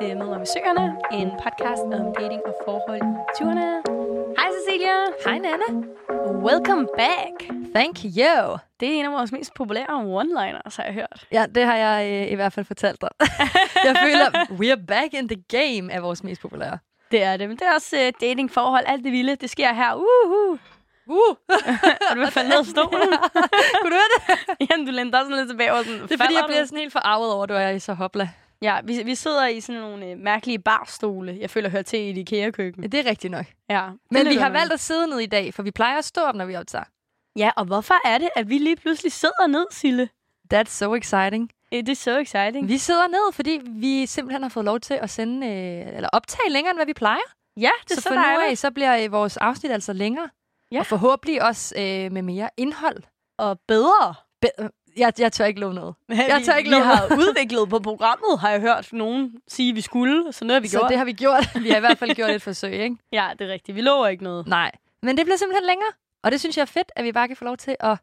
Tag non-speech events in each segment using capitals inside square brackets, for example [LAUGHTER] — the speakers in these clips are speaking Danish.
til Møder med Søerne, en podcast om dating og forhold i 20'erne. Hej Cecilia. Hej Nana. Welcome back. Thank you. Det er en af vores mest populære one-liners, har jeg hørt. Ja, det har jeg øh, i hvert fald fortalt dig. [LAUGHS] jeg føler, we're back in the game er vores mest populære. Det er det, men det er også uh, dating, forhold, alt det vilde. Det sker her. Uh, Uh! og du vil falde ned af stolen. [LAUGHS] Kunne du høre det? [LAUGHS] Jamen, du lænder også lidt tilbage. Og sådan, Det er fordi, jeg bliver sådan helt forarvet over, at du er i så hopla. Ja, vi, vi sidder i sådan nogle øh, mærkelige barstole, jeg føler hører til i et IKEA-køkken. Ja, det er rigtigt nok. Ja, Men vi har valgt at sidde ned i dag, for vi plejer at stå op, når vi optager. Ja, og hvorfor er det, at vi lige pludselig sidder ned, Sille? That's so exciting. Det er so exciting. Vi sidder ned, fordi vi simpelthen har fået lov til at sende, øh, eller optage længere, end hvad vi plejer. Ja, det er så så, fra nu af, så bliver øh, vores afsnit altså længere. Ja. Og forhåbentlig også øh, med mere indhold. Og bedre. Be- jeg, jeg tør ikke love noget. Jeg tør ikke vi love har [LAUGHS] udviklet på programmet, har jeg hørt nogen sige, vi skulle. Så nu har vi Så gjort. det har vi gjort. [LAUGHS] Vi har i hvert fald gjort et forsøg, ikke? [LAUGHS] Ja, det er rigtigt. Vi lover ikke noget. Nej. Men det bliver simpelthen længere. Og det synes jeg er fedt, at vi bare kan få lov til at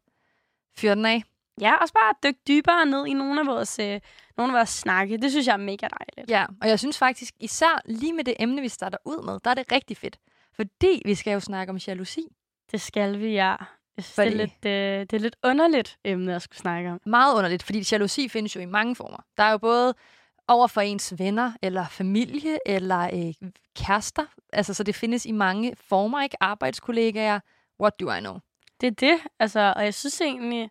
fyre den af. Ja, også bare dykke dybere ned i nogle af vores, øh, nogle af vores snakke. Det synes jeg er mega dejligt. Ja, og jeg synes faktisk, især lige med det emne, vi starter ud med, der er det rigtig fedt. Fordi vi skal jo snakke om jalousi. Det skal vi, ja. Jeg synes, det, er Fordi- lidt, øh, det er lidt underligt emne at skulle snakke om. Meget underligt, fordi jalousi findes jo i mange former. Der er jo både over for ens venner, eller familie, eller øh, kærester. Altså, så det findes i mange former, ikke? Arbejdskollegaer. What do I know? Det er det, altså, og jeg synes egentlig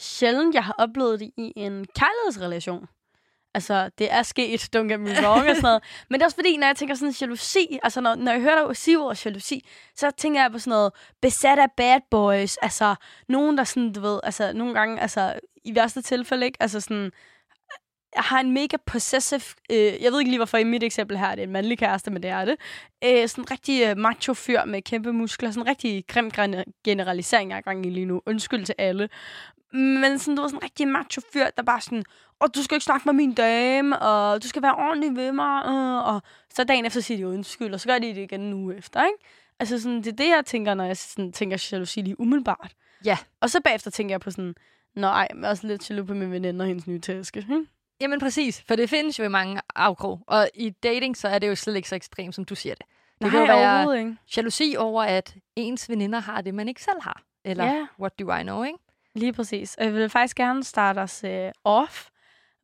sjældent, jeg har oplevet det i en kærlighedsrelation. Altså, det er sket, don't get me wrong og sådan noget. [LAUGHS] Men det er også fordi, når jeg tænker sådan jalousi, altså når, når jeg hører dig sige ordet jalousi, så tænker jeg på sådan noget besat af bad boys, altså nogen, der sådan, du ved, altså nogle gange, altså i værste tilfælde, ikke? Altså sådan, jeg har en mega possessive, øh, jeg ved ikke lige, hvorfor i mit eksempel her er det en mandlig kæreste, men det er det. Øh, sådan en rigtig øh, macho fyr med kæmpe muskler, sådan en rigtig grim gen- generalisering, jeg er gang i lige nu. Undskyld til alle. Men sådan, du var sådan en rigtig macho fyr, der bare sådan, og du skal ikke snakke med min dame, og du skal være ordentlig ved mig, øh, og så dagen efter siger de undskyld, og så gør de det igen en uge efter, ikke? Altså sådan, det er det, jeg tænker, når jeg sådan, tænker jalousi lige umiddelbart. Ja. Og så bagefter tænker jeg på sådan, Nå, ej, men jeg er også lidt jaloux på min veninde og hendes nye taske. Hm? Jamen præcis, for det findes jo i mange afkrog. Og i dating, så er det jo slet ikke så ekstremt, som du siger det. Det kan jo Nej, være ikke. jalousi over, at ens veninder har det, man ikke selv har. Eller Ja. what do I know, ikke? Lige præcis. Og jeg vil faktisk gerne starte os øh, off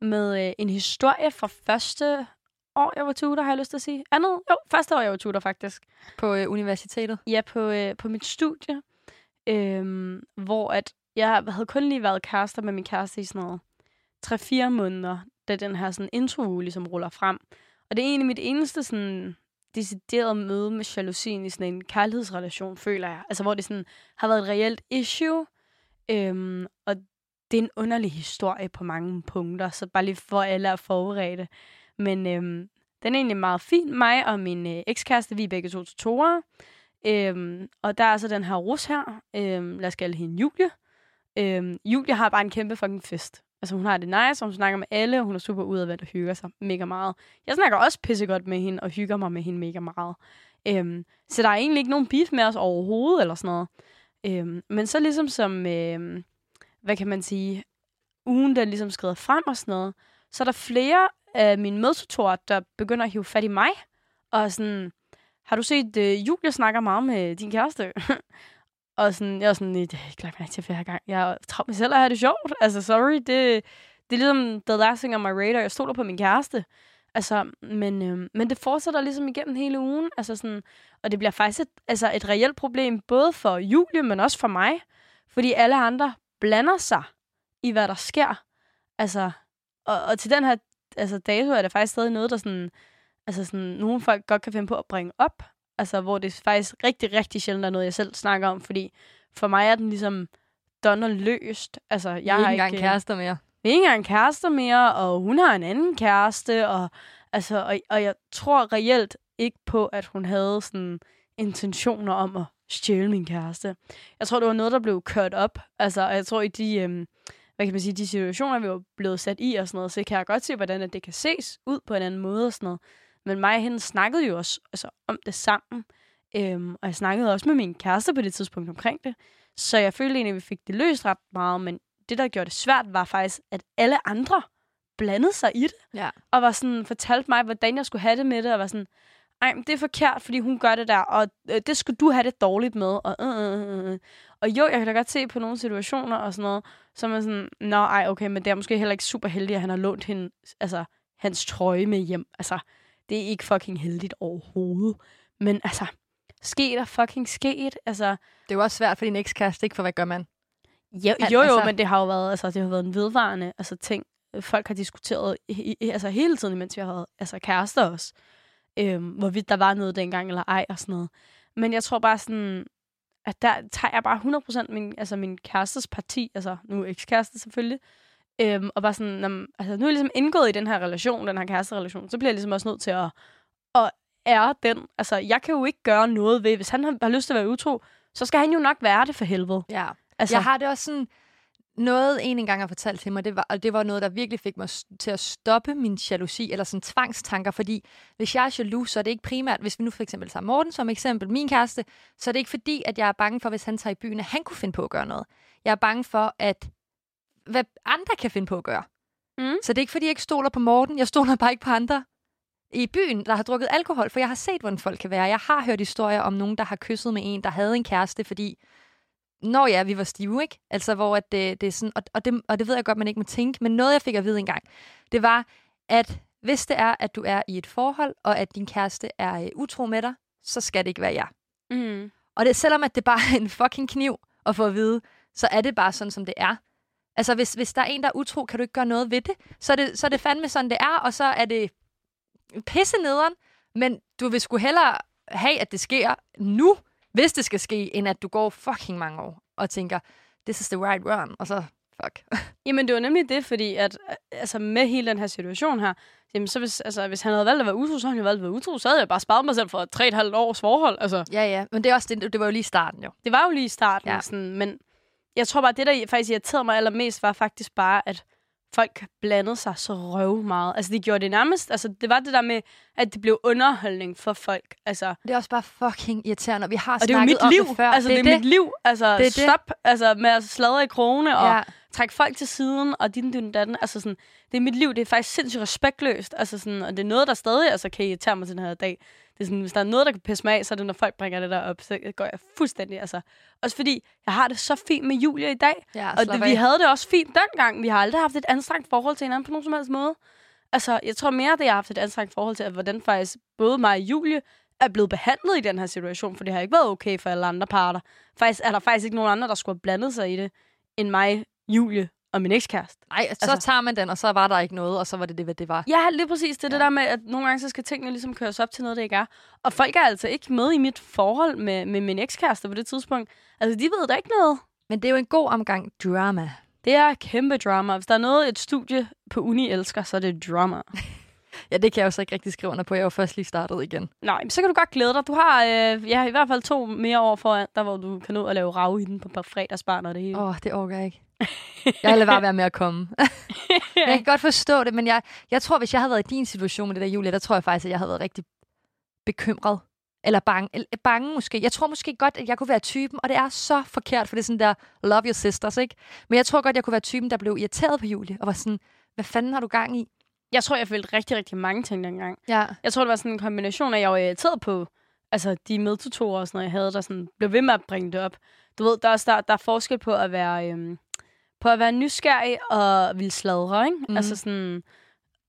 med øh, en historie fra første år, jeg var tutor, har jeg lyst til at sige. Andet? Jo, første år, jeg var tutor, faktisk. På øh, universitetet. Ja, på, øh, på mit studie. Øhm, hvor at jeg havde kun lige været kærester med min kæreste i sådan noget 3-4 måneder, da den her sådan intro ligesom ruller frem. Og det er egentlig mit eneste sådan decideret møde med jalousien i sådan en kærlighedsrelation, føler jeg. Altså, hvor det sådan har været et reelt issue. Øhm, og det er en underlig historie på mange punkter, så bare lige for alle at forberede. Men øhm, den er egentlig meget fin. Mig og min øh, ekskæreste, vi er begge to tutorer. Øhm, og der er så den her rus her. Øhm, lad os kalde hende Julie. Øhm, Julie har bare en kæmpe fucking fest. Altså hun har det nice, og hun snakker med alle, og hun er super udadvendt og hygger sig mega meget. Jeg snakker også pissegodt med hende, og hygger mig med hende mega meget. Øhm, så der er egentlig ikke nogen beef med os overhovedet, eller sådan noget. Øhm, men så ligesom som, øhm, hvad kan man sige, ugen der ligesom skrider frem og sådan noget, så er der flere af mine medtutorer, der begynder at hive fat i mig, og sådan, har du set, øh, uh, Julia snakker meget med din kæreste? [LAUGHS] og sådan, jeg er sådan, det er ikke lagt til hver gang. Jeg tror mig selv at have det sjovt. Altså, sorry, det, det er ligesom the last thing on my radar. Jeg stoler på min kæreste. Altså, men, øh, men det fortsætter ligesom igennem hele ugen. Altså sådan, og det bliver faktisk et, altså et reelt problem, både for Julie, men også for mig. Fordi alle andre blander sig i, hvad der sker. Altså, og, og til den her altså, dato er det faktisk stadig noget, der sådan, altså sådan, nogle folk godt kan finde på at bringe op. Altså, hvor det faktisk rigtig, rigtig sjældent er noget, jeg selv snakker om. Fordi for mig er den ligesom done løst. Altså, jeg er har ikke engang ikke, kærester mere. vi er ikke engang kærester mere, og hun har en anden kæreste, og, altså, og, og jeg tror reelt ikke på, at hun havde sådan intentioner om at stjæle min kæreste. Jeg tror, det var noget, der blev kørt op. Altså, jeg tror, i de, øhm, hvad kan man sige, de situationer, vi var blevet sat i og sådan noget, så kan jeg godt se, hvordan at det kan ses ud på en anden måde og sådan noget. Men mig og hende snakkede jo også altså, om det sammen. Øhm, og jeg snakkede også med min kæreste på det tidspunkt omkring det. Så jeg følte egentlig, at vi fik det løst ret meget, men det, der gjorde det svært, var faktisk, at alle andre blandede sig i det, Ja. og var sådan, fortalte mig, hvordan jeg skulle have det med det, og var sådan, ej, men det er forkert, fordi hun gør det der, og øh, det skulle du have det dårligt med, og øh, øh, øh. Og jo, jeg kan da godt se på nogle situationer og sådan noget, så er man sådan, nå, ej, okay, men det er måske heller ikke super heldigt, at han har lånt hende, altså, hans trøje med hjem. Altså, det er ikke fucking heldigt overhovedet. Men altså, sket er fucking sket. Altså, Det er jo også svært for din ekskæreste, ikke? For hvad gør man? jo, jo, jo altså- men det har jo været, altså, det har været en vedvarende altså, ting, øh, folk har diskuteret i, i, altså, hele tiden, mens vi har været altså, kærester også. Øhm, hvorvidt der var noget dengang eller ej og sådan noget. Men jeg tror bare sådan, at der tager jeg bare 100% min, altså min kærestes parti, altså nu ekskæreste selvfølgelig, øhm, og bare sådan, når, altså nu er jeg ligesom indgået i den her relation, den her kæresterelation, så bliver jeg ligesom også nødt til at, at ære den. Altså, jeg kan jo ikke gøre noget ved, hvis han har, har lyst til at være utro, så skal han jo nok være det for helvede. Ja. Altså, Jeg har det også sådan... Noget, en engang har fortalt til mig, det var, og det var noget, der virkelig fik mig til at stoppe min jalousi, eller sådan tvangstanker, fordi hvis jeg er jaloux, så er det ikke primært, hvis vi nu for eksempel tager Morten som eksempel, min kæreste, så er det ikke fordi, at jeg er bange for, hvis han tager i byen, at han kunne finde på at gøre noget. Jeg er bange for, at hvad andre kan finde på at gøre. Mm. Så det er ikke fordi, jeg ikke stoler på Morten, jeg stoler bare ikke på andre i byen, der har drukket alkohol, for jeg har set, hvordan folk kan være. Jeg har hørt historier om nogen, der har kysset med en, der havde en kæreste, fordi Nå ja, vi var stive, ikke? Altså, hvor at det, det er sådan, og, og, det, og det ved jeg godt, man ikke må tænke, men noget, jeg fik at vide engang, det var, at hvis det er, at du er i et forhold, og at din kæreste er øh, utro med dig, så skal det ikke være jer. mm, Og det, selvom at det bare er en fucking kniv at få at vide, så er det bare sådan, som det er. Altså, hvis, hvis der er en, der er utro, kan du ikke gøre noget ved det. Så er det, så er det fandme sådan, det er, og så er det pisse nederen, men du vil sgu hellere have, at det sker nu, hvis det skal ske, end at du går fucking mange år og tænker, this is the right run, og så fuck. [LAUGHS] Jamen, det var nemlig det, fordi at, øh, altså, med hele den her situation her, jamen, så hvis, altså, hvis han havde valgt at være utro, så havde han jo valgt at være utro, så havde jeg bare sparet mig selv for tre et halvt års forhold. Altså, Ja, ja, men det, er også, det, det var jo lige starten, jo. det var jo lige starten, ja. sådan, men jeg tror bare, det, der faktisk irriterede mig allermest, var faktisk bare, at folk blandede sig så røv meget. Altså, det gjorde det nærmest, altså, det var det der med, at det blev underholdning for folk. Altså, Det er også bare fucking irriterende, og vi har og det er jo snakket mit om liv. det før. Altså, det, det er mit liv. Altså, Det er det. stop altså, med at sladre i krone og Ja. trække folk til siden, og din, din, datten. Altså sådan, det er mit liv, det er faktisk sindssygt respektløst. Altså sådan, og det er noget, der stadig altså, kan irritere mig til den her dag. Det er sådan, hvis der er noget, der kan pisse mig af, så er det, når folk bringer det der op, så går jeg fuldstændig, altså. Også fordi, jeg har det så fint med Julia i dag, Ja, og det, vi havde det også fint dengang. Vi har aldrig haft et anstrengt forhold til hinanden på nogen som helst måde. Altså, jeg tror mere, at jeg har haft et anstrengt forhold til, at hvordan faktisk både mig og Julie er blevet behandlet i den her situation, for det har ikke været okay for alle andre parter. Faktisk er der faktisk ikke nogen andre, der skulle have blandet sig i det, end mig, Julie og min ekskæreste. Nej, så Altså- tager man den, og så var der ikke noget, og så var det det, hvad det var. Ja, lige præcis. Det er ja. det der med, at nogle gange så skal tingene ligesom køres op til noget, det ikke er. Og folk er altså ikke med i mit forhold med, med min ekskæreste på det tidspunkt. Altså, de ved da ikke noget. Men det er jo en god omgang drama. Det er kæmpe drama. Hvis der er noget, et studie på uni elsker, så er det drama. [LAUGHS] Ja, det kan jeg jo så ikke rigtig skrive under på. Jeg er jo først lige startet igen. Nej, men så kan du godt glæde dig. Du har øh, ja, i hvert fald to mere år foran der, hvor du kan nå at lave rav i den på, på fredagsbarn og det hele. Åh, oh, det orker jeg ikke. Jeg lader bare være med at komme. [LAUGHS] jeg kan godt forstå det, men jeg, jeg tror, hvis jeg havde været i din situation med det der, Julia, der tror jeg faktisk, at jeg havde været rigtig bekymret. Eller bange, eller bange måske. Jeg tror måske godt, at jeg kunne være typen, og det er så forkert, for det er sådan der love your sisters, ikke? Men jeg tror godt, jeg kunne være typen, der blev irriteret på Julie, og var sådan, hvad fanden har du gang i? Jeg tror, jeg følte rigtig, rigtig mange ting dengang. Ja. Jeg tror, det var sådan en kombination af, at jeg var irriteret på altså, de medtutorer og sådan noget, jeg havde, der sådan, blev ved med at bringe det op. Du ved, der er, også, der, der er forskel på at være, øhm, på at være nysgerrig og vil sladre, ikke? Mm. Altså sådan,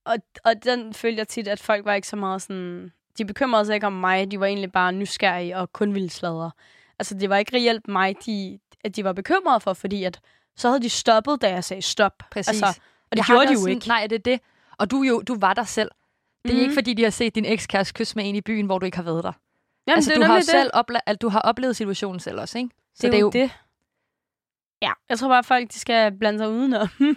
og, og den følte jeg tit, at folk var ikke så meget sådan, de bekymrede sig ikke om mig, de var egentlig bare nysgerrige og kun ville sladre. Altså, det var ikke reelt mig, de, at de var bekymrede for, fordi at, så havde de stoppet, da jeg sagde stop. Præcis. Altså, og det Jeg gjorde de jo sådan- ikke. Nej, det er det. Og du, er jo, du var der selv. Det er Mhm. ikke, fordi de har set din ekskæreste kysse med en i byen, hvor du ikke har været der. Jamen, altså, det er du har, nemlig selv opla- altså, du har oplevet situationen selv også, ikke? Så det er jo det. Ja, jeg tror bare, at folk de skal blande sig udenom. [LAUGHS]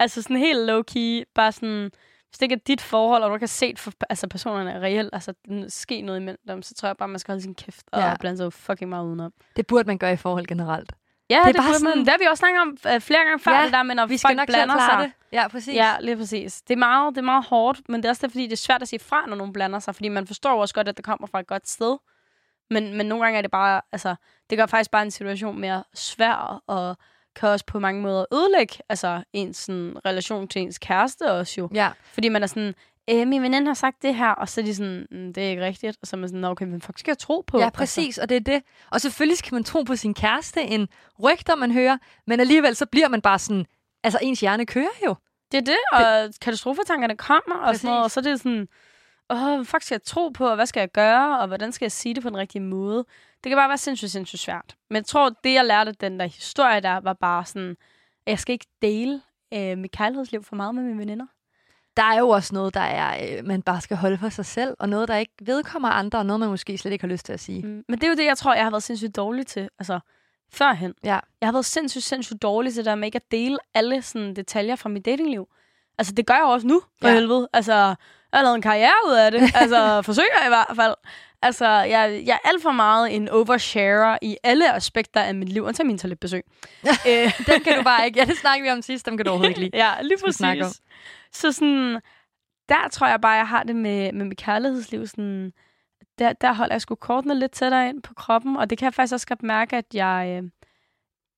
altså sådan helt low-key. Bare sådan, hvis det ikke er dit forhold, og du har set, for, altså personerne er reelt, altså ske noget imellem dem, så tror jeg bare, man skal holde sin kæft og ja. blande sig fucking meget udenom. Det burde man gøre i forhold generelt. Ja, Det er det, bare sådan- man, det har vi også snakket om øh, flere gange før, Ja, det der med, når Vi skal folk nok blander sig. det. Ja, præcis. Ja, lige præcis. Det er, meget, det er meget hårdt, men det er også det, fordi det er svært at sige fra, når nogen blander sig, fordi man forstår også godt, at det kommer fra et godt sted. Men, men nogle gange er det bare, altså, det gør faktisk bare en situation mere svær at kan også på mange måder ødelægge altså, ens sådan, relation til ens kæreste også jo. Ja. Fordi man er sådan, øh, min veninde har sagt det her, og så er de sådan, mm, det er ikke rigtigt. Og så er man sådan, "Nå, okay, men fuck skal jeg tro på? Ja, Altså, præcis, og det er det. Og selvfølgelig skal man tro på sin kæreste, en rygter, man hører, men alligevel så bliver man bare sådan, altså ens hjerne kører jo. det er det, og katastrofetankerne kommer, og sådan noget, og Præcis. så er det sådan, åh, hvad fuck skal jeg tro på, og hvad skal jeg gøre, og hvordan skal jeg sige det på den rigtige måde? Det kan bare være sindssygt, sindssygt svært. Men jeg tror, det jeg lærte den der historie der, var bare sådan, at jeg skal ikke dele øh, mit kærlighedsliv for meget med mine veninder. Der er jo også noget, der er, øh, man bare skal holde for sig selv, og noget, der ikke vedkommer andre, og noget, man måske slet ikke har lyst til at sige. Mm. Men det er jo det, jeg tror, jeg har været sindssygt dårlig til. Altså, førhen. Ja. Jeg har været sindssygt, sindssygt dårlig til det der med ikke at dele alle sådan, detaljer fra mit datingliv. Altså, det gør jeg også nu, for Ja. helvede. Altså, jeg har lavet en karriere ud af det. [LAUGHS] Altså, forsøger i hvert fald. Altså, jeg, jeg er alt for meget en oversharer i alle aspekter af mit liv, undtagen min toiletbesøg. [LAUGHS] øh, Dem kan du bare ikke. Ja, det snakkede vi om sidst, dem kan du overhovedet ikke lide. [LAUGHS] ja, lige præcis. Så sådan, der tror jeg bare, jeg har det med, med mit kærlighedsliv. Sådan, der, der holder jeg sgu kortene lidt tættere ind på kroppen, og det kan jeg faktisk også godt mærke, at jeg, øh,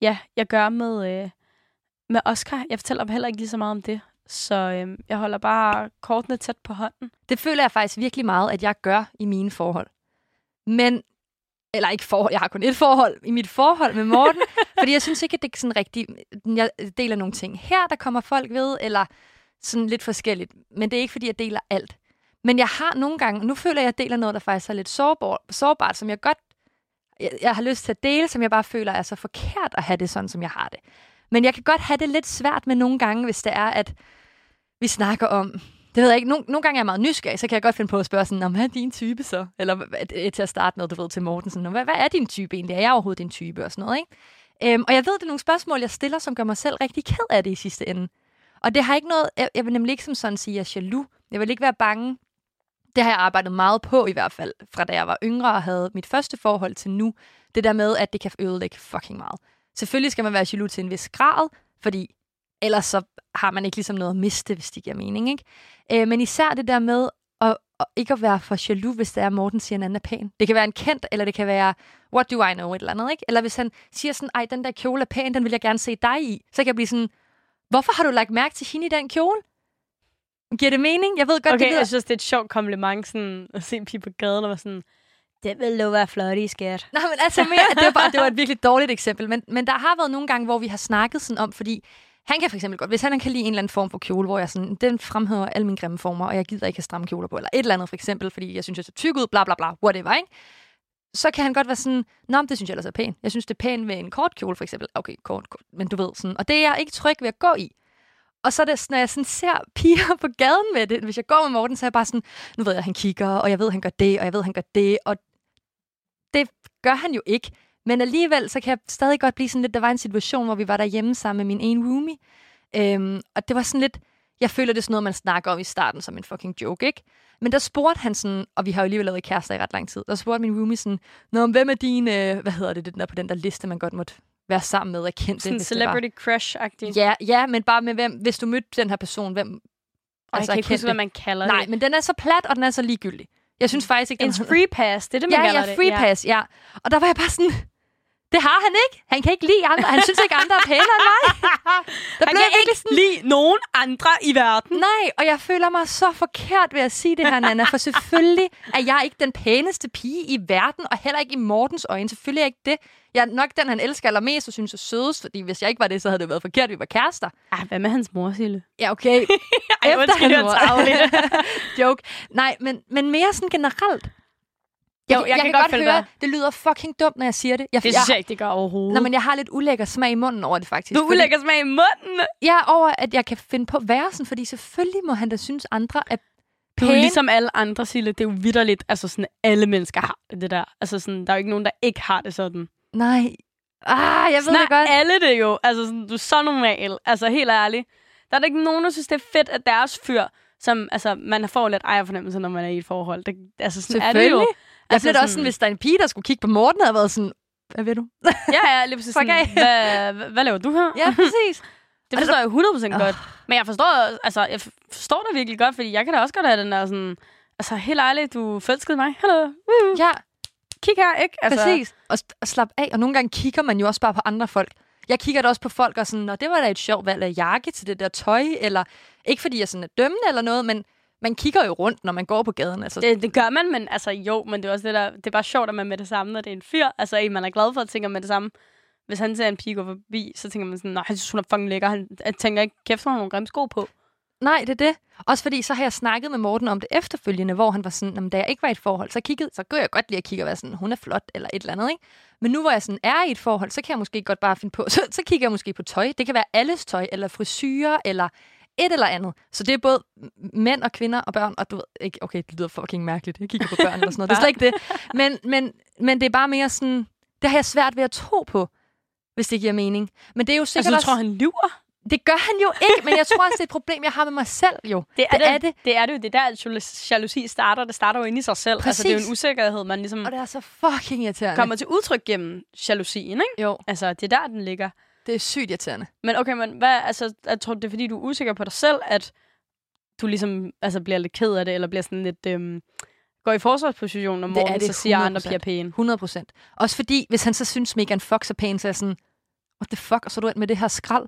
ja, jeg gør med, øh, med Oscar. Jeg fortæller ham heller ikke lige så meget om det. Så øh, jeg holder bare kortene tæt på hånden. Det føler jeg faktisk virkelig meget, at jeg gør i mine forhold. Men, eller ikke forhold, jeg har kun et forhold i mit forhold med Morten, [LAUGHS] fordi jeg synes ikke, at det er sådan rigtigt, jeg deler nogle ting her, der kommer folk ved, eller sådan lidt forskelligt. Men det er ikke, fordi jeg deler alt. Men jeg har nogle gange, nu føler jeg, at jeg deler noget, der faktisk er lidt sårbart, sårbart som jeg godt jeg, jeg har lyst til at dele, som jeg bare føler er så forkert at have det sådan, som jeg har det. Men jeg kan godt have det lidt svært med nogle gange, hvis det er, at vi snakker om det ved jeg ikke. Nogle, nogle gange er jeg meget nysgerrig, så kan jeg godt finde på at spørge sådan, "Nå, hvad er din type så? Eller øh, til at starte med, du ved, til Morten, sådan, "Nå, hvad, hvad er din type egentlig? Er jeg overhovedet din type? Og sådan noget, ikke? Øhm, og jeg ved, det er nogle spørgsmål, jeg stiller, som gør mig selv rigtig ked af det i sidste ende. Og det har ikke noget, jeg, jeg vil nemlig ikke som sådan sige, at jeg er jaloux. Jeg vil ikke være bange. Det har jeg arbejdet meget på i hvert fald, fra da jeg var yngre og havde mit første forhold til nu. Det der med, at det kan ødelægge fucking meget. Selvfølgelig skal man være jaloux til en vis grad, fordi ellers så har man ikke ligesom noget at miste, hvis det giver mening. Ikke? Øh, men især det der med at, at ikke at være for jaloux, hvis det er, at Morten siger, at en anden er pæn. Det kan være en kendt, eller det kan være, what do I know, et eller andet. Ikke? Eller hvis han siger sådan, ej, den der kjole er pæn, den vil jeg gerne se dig i. Så kan jeg blive sådan, hvorfor har du lagt mærke til hende i den kjole? Giver det mening? Jeg ved godt, det Okay, lyder... jeg synes, det er et sjovt kompliment sådan, at se en pige på gaden og være sådan, det vil lov være flot i skat. Nej, men altså mere, det var, bare, det var et virkelig dårligt eksempel. Men, men der har været nogle gange, hvor vi har snakket sådan om, fordi han kan for eksempel godt, hvis han kan lide en eller anden form for kjole, hvor jeg sådan, den fremhæver alle mine grimme former, og jeg gider ikke have stramme kjoler på, eller et eller andet for eksempel, fordi jeg synes, jeg ser tyk ud, bla bla bla, whatever, ikke? Så kan han godt være sådan, nå, det synes jeg ellers er pænt. Jeg synes, det er pænt med en kort kjole, for eksempel. Okay, kort, kort men du ved sådan. Og det er jeg ikke tryg ved at gå i. Og så er det, når jeg sådan ser [LAUGHS] piger på gaden med det, hvis jeg går med Morten, så er jeg bare sådan, nu ved jeg, at han kigger, og jeg ved, at han gør det, og jeg ved, at han gør det, og det gør han jo ikke. Men alligevel, så kan jeg stadig godt blive sådan lidt, der var en situation, hvor vi var derhjemme sammen med min ene roomie, øhm, og det var sådan lidt, jeg føler, det er sådan noget, man snakker om i starten som en fucking joke, ikke? Men der spurgte han sådan, og vi har jo alligevel lavet kærester i ret lang tid, der spurgte min roomie sådan, Nå, hvem er din, øh, hvad hedder det, den der på den der liste, man godt måtte være sammen med og kendte? Sådan det var?" celebrity crush-agtig. Ja, ja, men bare med hvem, hvis du mødte den her person, hvem... Og jeg kan ikke huske, hvad man kalder Nej, det. men den er så plat, og den er så ligegyldig. Jeg synes faktisk ikke, En free pass, det er det, man ja, kalder ja, det. free pass, ja. Og der var jeg bare sådan, det har han ikke. Han kan ikke lide andre. Han synes ikke, andre er pænere end mig. [LAUGHS] Der Han kan ikke lide nogen andre i verden. Nej, og jeg føler mig så forkert ved at sige det her, Nana, for selvfølgelig er jeg ikke den pæneste pige i verden, og heller ikke i Mortens øjne. Selvfølgelig er jeg ikke det. Jeg er nok den, han elsker allermest og synes er sødest, fordi hvis jeg ikke var det, så havde det været forkert, at vi var kærester. Ah, hvad med hans mor, Sille? Ja, okay. [LAUGHS] Ej, undskyld, jeg er mor. [LAUGHS] Joke. Nej, men, men mere sådan generelt. Jo, jeg kan godt følge høre, dig. det lyder fucking dumt, når jeg siger det. Jeg, Det synes jeg ikke, det gør overhovedet. Nå, men jeg har lidt ulækker smag i munden over det, faktisk. du fordi- ulægger smag i munden. Ja, over at jeg kan finde på sådan, fordi selvfølgelig må han da synes, andre er Du er ligesom alle andre, Sille. Det er jo vidderligt. Altså sådan, alle mennesker har det, der. Altså sådan, der er jo ikke nogen, der ikke har det sådan. Nej. Ah, jeg ved Sådan det godt. alle det jo. Altså sådan, du er så normal. Altså helt ærligt. Der er der ikke nogen, der synes, det er fedt, at deres fyr, som, altså, man får lidt ejerfornemmelse, når man er i et forhold. Det, altså, sådan er det jo. Altså det også sådan- sådan, hvis der er en pige, der skulle kigge på Morten, havde været sådan, hvad ved du? [LAUGHS] Ja, ja, lige præcis. Sådan, hvad, hvad, laver du her? ja, præcis. Det forstår jeg 100% Åh. godt. Men jeg forstår, altså, jeg forstår det virkelig godt, fordi jeg kan da også godt have den der sådan... Altså, helt ærligt, du forelskede mig. Hallo. Uh, Ja, kig her, ikke? Altså, præcis. Og, og slap af. Og nogle gange kigger man jo også bare på andre folk. Jeg kigger da også på folk og sådan, Nå, det var da et sjovt valg af jakke til det der tøj, eller ikke fordi jeg sådan er dømmende eller noget, men man kigger jo rundt, når man går på gaden. Altså, Det, det gør man, men altså jo, men det er også det der, det er bare sjovt, at man med det samme, når det er en fyr, altså en, man er glad for, at tænker med det samme. Hvis han ser en pige gå forbi, så tænker man sådan, nej, jeg synes, hun er fucking lækker. Han tænker ikke, kæft, hun har nogle grimme sko på. Nej, det er det. Også fordi, så har jeg snakket med Morten om det efterfølgende, hvor han var sådan, "Jamen, da jeg ikke var i et forhold, så, kiggede, så gør jeg godt lige at kigge og være sådan, hun er flot, eller et eller andet, ikke? Men nu hvor jeg sådan er i et forhold, så kan jeg måske godt bare finde på, [LAUGHS] så, så kigger jeg måske på tøj. Det kan være alles tøj, eller frisyrer, eller et eller andet. Så det er både mænd og kvinder og børn, og du ved, ikke, okay, det lyder fucking mærkeligt, jeg kigger på børn eller sådan noget, det er slet ikke det. [LAUGHS] Men, men, men det er bare mere sådan, det har jeg svært ved at tro på, hvis det giver mening. Men det er jo sikkert Altså, du også... tror, han lyver? Det gør han jo ikke, men jeg tror også, det er et problem, jeg har med mig selv jo. Det er det. det. Er det. Det er det jo. Det er der, at jalousi- starter. Det starter jo inde i sig selv. Altså, det er jo en Præcis. usikkerhed, man ligesom Og det er så fucking irriterende. kommer til udtryk gennem jalousien, ikke? Jo, Altså, det er der, den ligger. Det er sygt irriterende. Men okay, men hvad, altså, jeg tror, det er fordi, du er usikker på dig selv, at du ligesom altså, bliver lidt ked af det, eller bliver sådan lidt... Øhm, går i forsvarsposition, når Det er Morten det så siger, at andre 100%. bliver pæne. 100 procent. Også fordi, hvis han så synes, Megan Fox er pæn, så er jeg sådan, what the fuck, og så er du endt med det her skrald.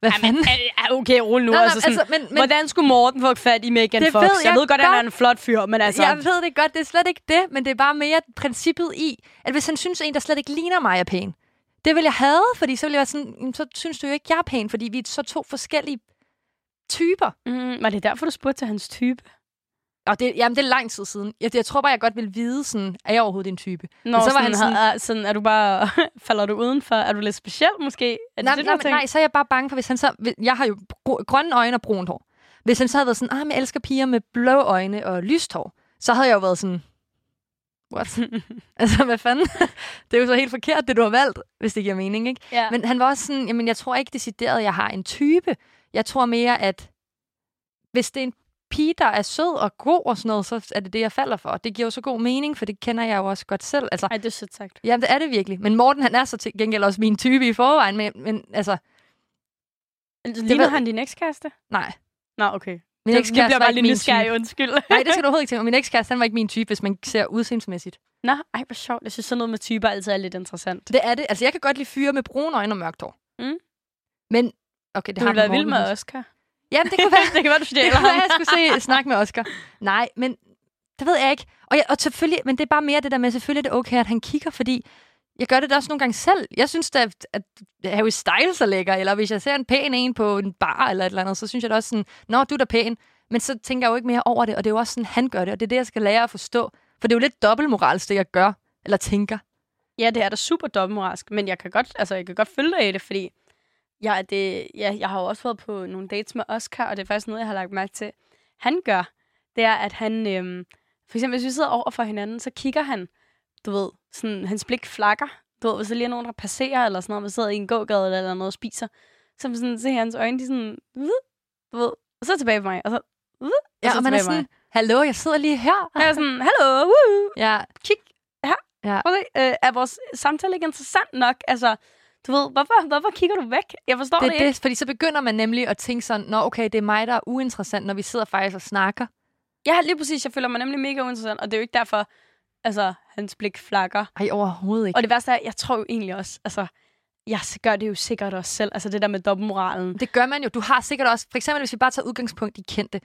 Hvad fanden? Ja, okay, rulle nu. Nej, altså, sådan, altså, men, men Hvordan skulle Morten få fat i Megan Det Fox? ved jeg, jeg ved godt, at han er en flot fyr, men altså... jeg ved det godt, det er slet ikke det, men det er bare mere princippet i, at hvis han synes, en, der slet ikke ligner mig, er pæn, det vil jeg have, fordi så vil jeg være sådan, "Jamen, så synes du jo ikke, jeg er pæn, fordi vi er så to forskellige typer. Mm, var det derfor, du spurgte til hans type? Og det, jamen, det er lang tid siden. Jeg, jeg tror bare, jeg godt vil vide, sådan, er jeg overhovedet din type? Nå, Men så var var han sådan, sådan, er, sådan, er du bare... [LAUGHS] falder du udenfor? Er du lidt speciel, måske? Er det nej, det, nej, nej, tænkt? så er jeg bare bange for, hvis han så... Jeg har jo gr- grønne øjne og brunt hår. Hvis han så havde været sådan, ah, jeg elsker piger med blå øjne og lyst hår, så havde jeg jo været sådan, what? [LAUGHS] altså, hvad fanden? [LAUGHS] det er jo så helt forkert, det du har valgt, hvis det giver mening, ikke? Ja. Men han var også sådan, jamen, jeg tror ikke decideret, at jeg har en type. Jeg tror mere, at hvis det er en pige, der er sød og god og sådan noget, så er det det, jeg falder for. Det giver jo så god mening, for det kender jeg jo også godt selv. Altså, Ej, det er sødt sagt. Jamen, det er det virkelig. Men Morten, han er så til gengæld også min type i forvejen. Men, men altså, Ligner var- han din ekskæreste? nej. Nå, okay. Min ekskæreste bliver bare min nysgerrig, undskyld. Nej, det skal du [LAUGHS] overhovedet ikke tænke. Min ekskæreste, han var ikke min type, hvis man ser udseendsmæssigt. Nå, ej, hvor sjovt. Jeg synes, sådan noget med typer altid er lidt interessant. Det er det. Altså, jeg kan godt lide fyre med brune øjne og mørkt hår. Mm. Men, okay, det Du har vil være Morten vild med. Oscar. Jamen, det kunne være, [LAUGHS] det kan være, du det kunne være, jeg skulle se, [LAUGHS] snakke med Oscar. Nej, men det ved jeg ikke. Og, jeg, og selvfølgelig, men det er bare mere det der med, selvfølgelig er det okay, at han kigger, fordi jeg gør det da også nogle gange selv. Jeg synes da, at at Harry Styles er lækker, eller hvis jeg ser en pæn en på en bar eller et eller andet, så synes jeg da også sådan, nå, du er da pæn. Men så tænker jeg jo ikke mere over det, og det er jo også sådan, han gør det, og det er det, jeg skal lære at forstå. For det er jo lidt dobbeltmoralsk, det jeg gør, eller tænker. Ja, det er da super dobbeltmoralsk, men jeg kan godt, altså, jeg kan godt følge dig i det, fordi jeg, det, ja, jeg har jo også været på nogle dates med Oscar, og det er faktisk noget, jeg har lagt mærke til. Han gør, det er, at han, øhm, for eksempel hvis vi sidder over for hinanden, så kigger han, du ved, sådan, hans blik flakker. Du ved, hvis der lige er nogen, der passerer, eller sådan noget, man sidder i en gågade eller noget og spiser, så sådan, ser hans øjne, de sådan, du ved, og så tilbage på mig, og så, "Vud", Ja, så og man er på mig. sådan, hallo, jeg sidder lige her. Og jeg er sådan, hallo, woo, Ja, kig her. Ja. Prøv at øh, er vores samtale ikke interessant nok? Altså, du ved, hvorfor, hvorfor kigger du væk? Jeg forstår det, det ikke. det, fordi så begynder man nemlig at tænke sådan, nå okay, det er mig, der er uinteressant, når vi sidder faktisk og snakker. Ja, lige præcis. Jeg føler mig nemlig mega uinteressant, og det er jo ikke derfor, altså, hans blik flakker. Ej, overhovedet ikke. Og det værste er, jeg tror jo egentlig også, altså, jeg gør det jo sikkert også selv. Altså, det der med dobbeltmoralen. Det gør man jo. Du har sikkert også, for eksempel hvis vi bare tager udgangspunkt i kendte,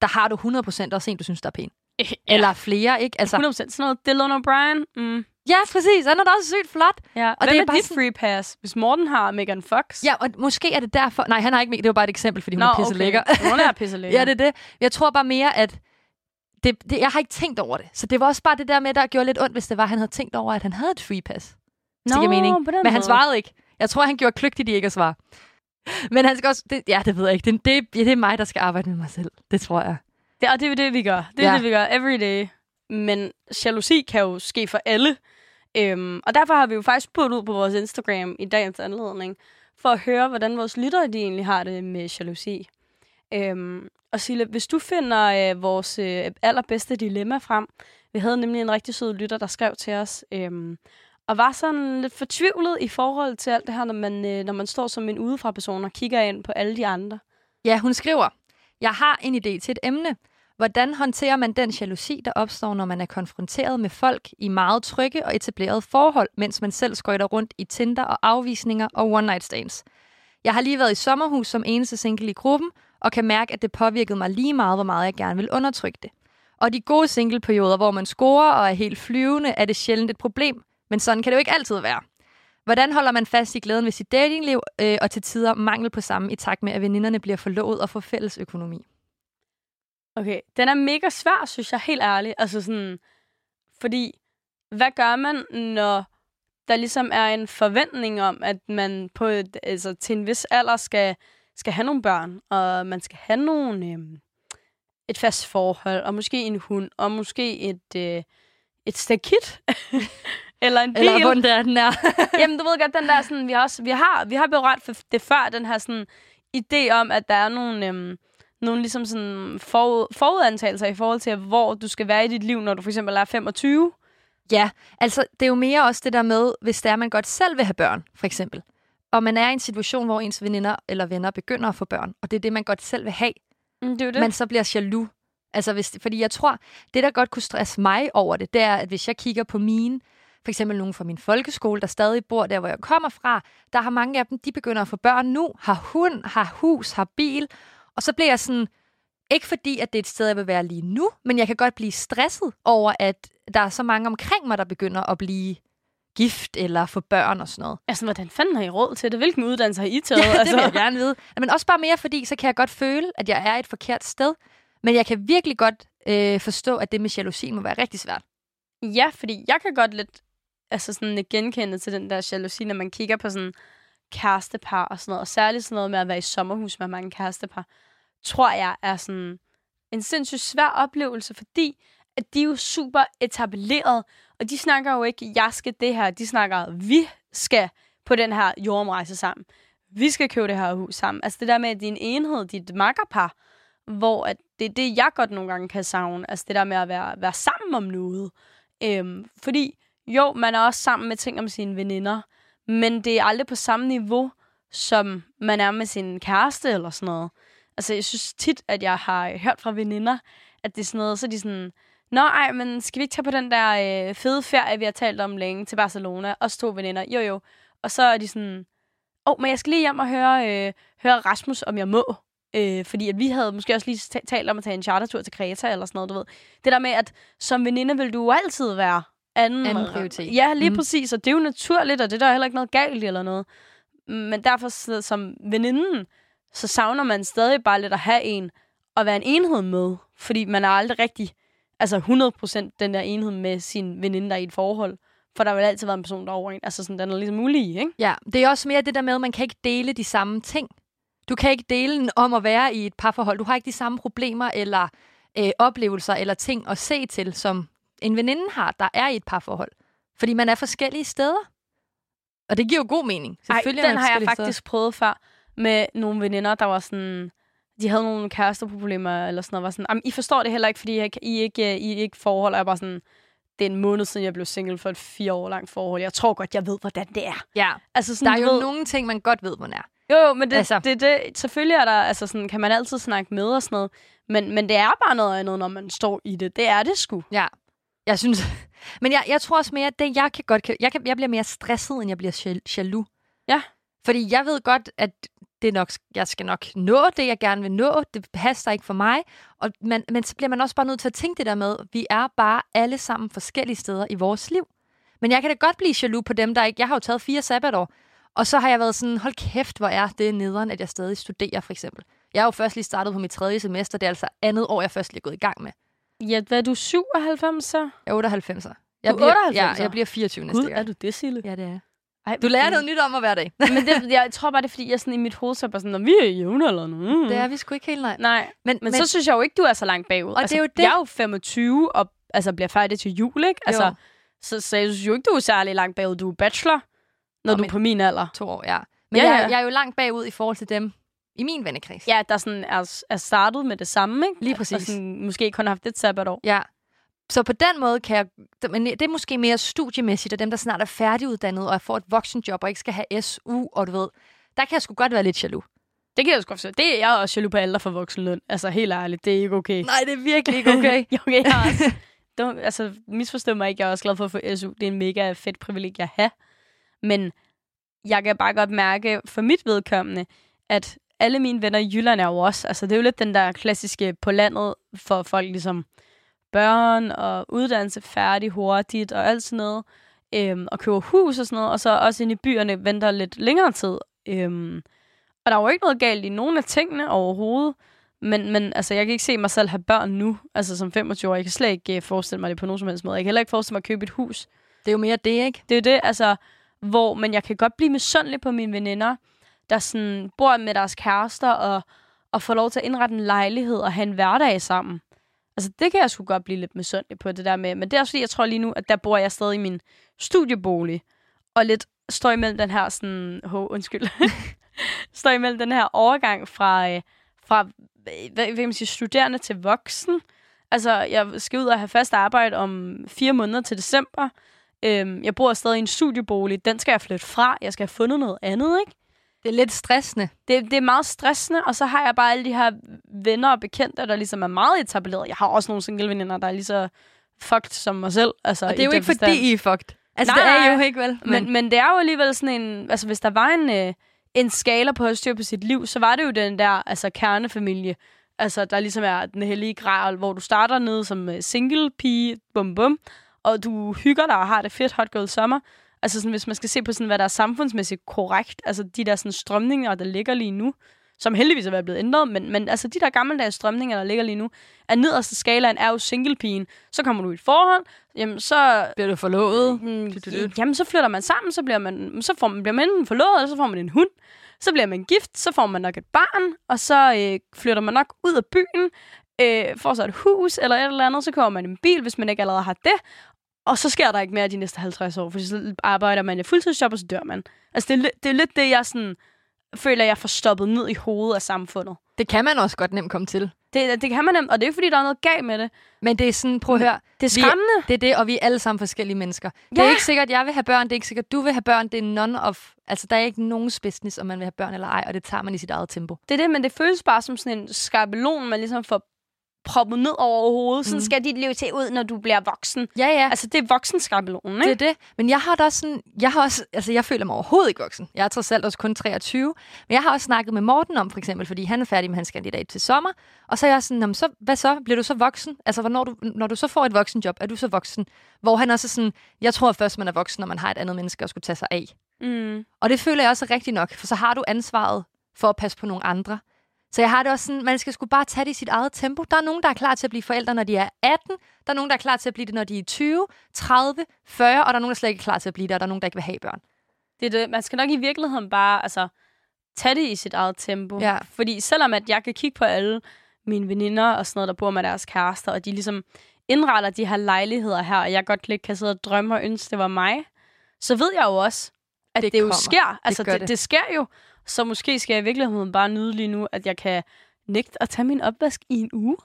der har du 100% også en, du synes, der er pæn. Ja. Eller flere, ikke? Altså, 100% sådan noget Dylan O'Brien. Mm. ja, præcis. Han er da også sygt flot. Ja. Og Og Hvem det er er bare dit sådan- free pass? Hvis Morten har Megan Fox. Ja, og måske er det derfor... Nej, han har ikke... Det var bare et eksempel, fordi hun Nå, er pisse okay. lækker. Hun er pisse [LAUGHS] lækker. ja, det er det. Jeg tror bare mere, at... Det, det, jeg har ikke tænkt over det. Så det var også bare det der med, der gjorde lidt ondt, hvis det var, at han havde tænkt over, at han havde et free pass. Det giver mening. Men han måde. svarede ikke. Jeg tror, han gjorde kløgtigt i ikke at svare. [LAUGHS] Men han skal også... Det, ja, det ved jeg ikke. Det, det, det er mig, der skal arbejde med mig selv. Det tror jeg. Det, og det er det, vi gør. Det er Ja. det, vi gør every day. Men jalousi kan jo ske for alle. Øhm, og derfor har vi jo faktisk spurgt ud på vores Instagram i dagens anledning, for at høre, hvordan vores lyttere de egentlig har det med jalousi. Øhm, og Sille, hvis du finder øh, vores øh, allerbedste dilemma frem, vi havde nemlig en rigtig sød lytter, der skrev til os, øh, og var sådan lidt fortvivlet i forhold til alt det her, når man, øh, når man står som en udefra person og kigger ind på alle de andre. Ja, hun skriver, jeg har en idé til et emne. Hvordan håndterer man den jalousi, der opstår, når man er konfronteret med folk i meget trygge og etablerede forhold, mens man selv skøjter rundt i Tinder og afvisninger og one-night stands? Jeg har lige været i sommerhus som eneste single i gruppen, og kan mærke, at det påvirkede mig lige meget, hvor meget jeg gerne vil undertrykke det. Og de gode singleperioder, hvor man scorer og er helt flyvende, er det sjældent et problem. Men sådan kan det jo ikke altid være. Hvordan holder man fast i glæden ved sit datingliv, øh, og til tider mangel på samme i takt med, at veninderne bliver forlovet og får fælles økonomi? Okay, den er mega svær, synes jeg, helt ærligt. Altså sådan, fordi, hvad gør man, når der ligesom er en forventning om, at man på et, altså, til en vis alder skal, skal have nogle børn, og man skal have nogle, øhm, et fast forhold, og måske en hund, og måske et, øh, et stakit, [LAUGHS] eller en bil. Eller hvordan det er, den er. [LAUGHS] Jamen, du ved godt, den der sådan, vi har, også, vi har, vi har berørt for det før, den her sådan idé om, at der er nogle, øhm, nogle ligesom sådan forud, forudantagelser i forhold til, hvor du skal være i dit liv, når du for eksempel er 25. Ja, altså det er jo mere også det der med, hvis det er, man godt selv vil have børn, for eksempel. Og man er i en situation, hvor ens veninder eller venner begynder at få børn, og det er det, man godt selv vil have. Mm, det er det. Man så bliver jaloux. Altså, hvis, fordi jeg tror, det der godt kunne stresse mig over det, det er, at hvis jeg kigger på mine, for eksempel nogen fra min folkeskole, der stadig bor der, hvor jeg kommer fra, der har mange af dem, de begynder at få børn nu, har hund, har hus, har bil, og så bliver jeg sådan, ikke fordi, at det er et sted, jeg vil være lige nu, men jeg kan godt blive stresset over, at der er så mange omkring mig, der begynder at blive gift eller få børn og sådan noget. Altså, hvordan fanden har I råd til det? Hvilken uddannelse har I taget? [LAUGHS] Ja, det altså? vil jeg gerne vide. Men også bare mere, fordi så kan jeg godt føle, at jeg er et forkert sted. Men jeg kan virkelig godt øh, forstå, at det med jalousi må være rigtig svært. Ja, fordi jeg kan godt lidt altså sådan genkende til den der jalousi, når man kigger på sådan kærestepar og sådan noget. Og særligt sådan noget med at være i sommerhus med mange kærestepar, tror jeg er sådan en sindssygt svær oplevelse, fordi at de er jo super etableret, og de snakker jo ikke, jeg skal det her, de snakker, vi skal på den her jordomrejse sammen. Vi skal købe det her hus sammen. Altså det der med, at din enhed, dit makkerpar, hvor at det er det, jeg godt nogle gange kan savne. Altså det der med at være, være sammen om noget. Øhm, fordi jo, man er også sammen med ting om sine veninder, men det er aldrig på samme niveau, som man er med sin kæreste eller sådan noget. Altså jeg synes tit, at jeg har hørt fra veninder, at det er sådan noget, så er de sådan, Nå, ej, men skal vi ikke tage på den der øh, fede ferie, vi har talt om længe, til Barcelona? Os to veninder. Jo, jo. Og så er de sådan, åh, oh, men jeg skal lige hjem og høre, øh, høre Rasmus, om jeg må. Øh, fordi at vi havde måske også lige talt om at tage en chartertur til Kreta eller sådan noget, du ved. Det der med, at som veninde vil du altid være anden, Anden prioritet. Ja, lige mm. Præcis. Og det er jo naturligt, og det er der heller ikke noget galt eller noget. Men derfor som veninden, så savner man stadig bare lidt at have en, og være en enhed med. Fordi man er aldrig rigtig, altså 100% den der enhed med sin veninde, der er i et forhold. For der vil altid være en person, der er over en. Altså sådan, den er ligesom ulige, ikke? Ja, det er også mere det der med, at man kan ikke dele de samme ting. Du kan ikke dele den om at være i et parforhold. Du har ikke de samme problemer eller øh, oplevelser eller ting at se til, som en veninde har, der er i et parforhold. Fordi man er forskellige steder. Og det giver jo god mening. Ej, Selvfølgelig er den har jeg faktisk prøvet før med nogle veninder, der var sådan... De havde nogle kæresteproblemer eller sådan noget. Var sådan, Jamen, I forstår det heller ikke, fordi I, ikke- I, ikke, I er ikke forhold. Og jeg var sådan, det er en måned siden, jeg blev single for et fire år langt forhold. Jeg tror godt, jeg ved, hvordan det er. Ja, Altså sådan, der er jo ved, nogle ting, man godt ved, man er. Jo, jo, men det, Altså- det, det, selvfølgelig er der, altså sådan, kan man altid snakke med og sådan noget. Men, men det er bare noget andet, når man står i det. Det er det sgu. Ja, jeg synes... [LAUGHS] Men jeg, jeg tror også mere, at det, jeg kan godt... Jeg, kan, jeg bliver mere stresset, end jeg bliver jal- jaloux. Ja. Fordi jeg ved godt, at det nok, jeg skal nok nå det, jeg gerne vil nå. Det passer ikke for mig. Og man, men så bliver man også bare nødt til at tænke det der med, vi er bare alle sammen forskellige steder i vores liv. Men jeg kan da godt blive jaloux på dem, der ikke... Jeg har jo taget fire sabbatår, og så har jeg været sådan, hold kæft, hvor er det nederen, at jeg stadig studerer, for eksempel. Jeg har jo først lige startet på mit tredje semester, det er altså andet år, jeg først lige er gået i gang med. Ja, hvad er du, 97 så? Jeg er 98'er. Jeg Du er bliver, 98'er? Ja, jeg bliver 24 næste Gud, gang. er du det, Sille? Ja, det er. Ej, Du lærer noget nyt om mig hver dag. Men det, jeg tror bare, det er, fordi jeg sådan i mit hoved så bare sådan, "Nå, vi er jævne eller noget. Det er vi sgu ikke helt nej. Nej, Men, men, men, så synes jeg jo ikke, du er så langt bagud. Og det er jo det. Jeg er jo 25 og altså, bliver færdig til jul, ikke? Altså, Jo. så, så jeg synes jo ikke, du er særlig langt bagud. Du er bachelor, når Nå, du er på min alder. to år, ja. Men Ja, jeg, ja. jeg er jo langt bagud i forhold til dem i min vennekreds. Ja, der sådan er, er startet med det samme, ikke? Lige Og præcis. sådan, måske kun har haft et sabbatår. Ja. Så på den måde kan jeg... Men det er måske mere studiemæssigt, og dem, der snart er færdiguddannet og får et voksenjob og ikke skal have SU, og du ved, der kan jeg sgu godt være lidt jaloux. Det kan jeg sgu forstå. Det er jeg også jaloux på alder for voksenløn. Altså, helt ærligt, det er ikke okay. Nej, det er virkelig ikke okay. [LAUGHS] jo, okay, jeg også, don't, altså, misforstå mig ikke, jeg er også glad for at få SU. Det er en mega fedt privilegie at have. Men jeg kan bare godt mærke, for mit vedkommende, at alle mine venner i Jylland er jo også, altså det er jo lidt den der klassiske på landet for folk ligesom børn og uddannelse færdig hurtigt og alt sådan noget, øhm, og køber hus og sådan noget, og så også ind i byerne venter lidt længere tid. Øhm, og der er jo ikke noget galt i nogen af tingene overhovedet, men, men altså, jeg kan ikke se mig selv have børn nu, altså som 25 år. Jeg kan slet ikke uh, forestille mig det på nogen som helst måde. Jeg kan heller ikke forestille mig at købe et hus. Det er jo mere det, ikke? Det er jo det, altså, hvor, men jeg kan godt blive misundelig på mine veninder, der sådan bor med deres kærester og, og får lov til at indrette en lejlighed og have en hverdag sammen. Altså, det kan jeg sgu godt blive lidt misundelig på, det der med. Men det er også fordi, jeg tror lige nu, at der bor jeg stadig i min studiebolig, og lidt står imellem den her sådan... Ho, undskyld. [LAUGHS] står imellem den her overgang fra, øh, fra øh, hvad, hvad kan man sige, studerende til voksen. Altså, jeg skal ud og have fast arbejde om fire måneder til december. Øhm, jeg bor stadig i en studiebolig. Den skal jeg flytte fra. Jeg skal have fundet noget andet, ikke? Det er lidt stressende. Det, det er meget stressende, og så har jeg bare alle de her venner og bekendte, der ligesom er meget etableret. Jeg har også nogle single veninder, der er lige så fucked som mig selv. Altså, og det er jo ikke, forstand. fordi I er fucked. Altså, nej, det er jo ikke vel. Men... men, men det er jo alligevel sådan en... Altså, hvis der var en, øh, en skala på at styre på sit liv, så var det jo den der altså, kernefamilie. Altså, der ligesom er den hellige gral, hvor du starter ned som øh, single pige, bum bum, og du hygger dig og har det fedt, hot girl sommer. Altså sådan, hvis man skal se på sådan, hvad der er samfundsmæssigt korrekt, altså de der sådan, strømninger, der ligger lige nu, som heldigvis er blevet ændret, men, men altså de der gammeldags strømninger, der ligger lige nu, er nederste skalaen er jo singlepigen. Så kommer du i et forhold, jamen så... Bliver du forlovet? Mm, jamen så flytter man sammen, så bliver man, så får man, bliver man enten forlovet, eller så får man en hund. Så bliver man gift, så får man nok et barn, og så øh, flytter man nok ud af byen, øh, får så et hus eller et eller andet, så kommer man en bil, hvis man ikke allerede har det, og så sker der ikke mere de næste 50 år, for så arbejder man i fuldtidsjob, og så dør man. Altså, det er, det er lidt det, jeg sådan, føler, jeg får stoppet ned i hovedet af samfundet. Det kan man også godt nemt komme til. Det, det kan man nemt, og det er ikke, fordi der er noget galt med det. Men det er sådan, prøv at høre. Det er skræmmende. Vi, det er det, og vi er alle sammen forskellige mennesker. Ja. Det er ikke sikkert, at jeg vil have børn, det er ikke sikkert, at du vil have børn. Det er none of... Altså, der er ikke nogen business, om man vil have børn eller ej, og det tager man i sit eget tempo. Det er det, men det føles bare som sådan en skabelon, man ligesom får proppet ned over hovedet. Sådan mm. skal dit liv se ud, når du bliver voksen. Ja, ja. Altså, det er voksenskabelonen, ikke? Det er det. Men jeg har da også sådan... Jeg har også... Altså, jeg føler mig overhovedet ikke voksen. Jeg er trods alt også kun 23. Men jeg har også snakket med Morten om, for eksempel, fordi han er færdig med hans kandidat til sommer. Og så er jeg sådan, så, hvad så? Bliver du så voksen? Altså, hvornår du, når du så får et voksenjob, er du så voksen? Hvor han også er sådan, jeg tror først, man er voksen, når man har et andet menneske at skulle tage sig af. Mm. Og det føler jeg også er rigtigt nok, for så har du ansvaret for at passe på nogle andre. Så jeg har det også sådan, man skal sgu bare tage det i sit eget tempo. Der er nogen, der er klar til at blive forældre, når de er 18. Der er nogen, der er klar til at blive det, når de er 20, 30, 40, og der er nogen, der slet ikke er klar til at blive det, og der er nogen, der ikke vil have børn. Det er det. Man skal nok i virkeligheden bare altså, tage det i sit eget tempo. Ja. Fordi selvom at jeg kan kigge på alle mine veninder og sådan noget, der bor med deres kærester, og de ligesom indretter de her lejligheder her, og jeg godt lidt kan sidde og drømme og ønske, det var mig, så ved jeg jo også, at det, det jo sker. Altså, det, det. det sker jo. Så måske skal jeg i virkeligheden bare nyde lige nu, at jeg kan nægte at tage min opvask i en uge.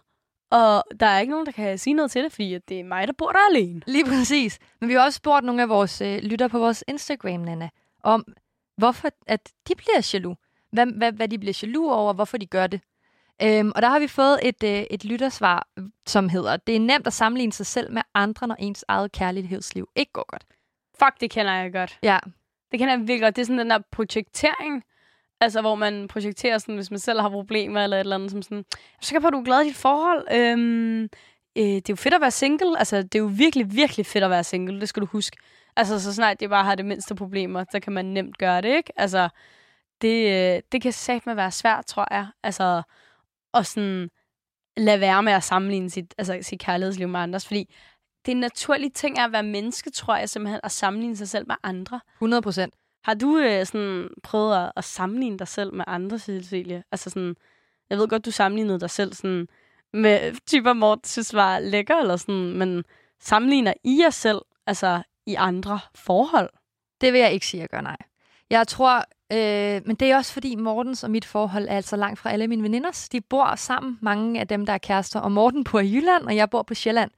Og der er ikke nogen, der kan sige noget til det, fordi det er mig, der bor der alene. Lige præcis. Men vi har også spurgt nogle af vores øh, lytter på vores Instagram, Nana, om hvorfor at de bliver jaloux. Hvad, hvad, hvad de bliver jaloux over, hvorfor de gør det. Øhm, og der har vi fået et, øh, et lyttersvar, som hedder, det er nemt at sammenligne sig selv med andre, når ens eget kærlighedsliv ikke går godt. Fuck, det kender jeg godt. Ja. Det kender jeg virkelig godt. Det er sådan den der projektering, Altså, hvor man projekterer sådan, hvis man selv har problemer eller et eller andet, som sådan, jeg er sikker på, at du er glad i dit forhold. Øhm, øh, det er jo fedt at være single. Altså, det er jo virkelig, virkelig fedt at være single. Det skal du huske. Altså, så snart det bare har det mindste problemer, så kan man nemt gøre det, ikke? Altså, det, øh, det kan satme være svært, tror jeg. Altså, og sådan lade være med at sammenligne sit, altså, sit kærlighedsliv med andres, fordi det er en naturlig ting at være menneske, tror jeg, simpelthen, at sammenligne sig selv med andre. 100 procent. Har du øh, sådan prøvet at, at sammenligne dig selv med andre, Cecilie? Altså sådan, jeg ved godt, du sammenlignede dig selv sådan med typer, Mort synes var lækker, eller sådan, men sammenligner I jer selv, altså i andre forhold? Det vil jeg ikke sige, at jeg gør, nej. Jeg tror, øh, men det er også fordi Mortens og mit forhold er altså langt fra alle mine veninders. De bor sammen, mange af dem, der er kærester, og Morten bor i Jylland, og jeg bor på Sjælland.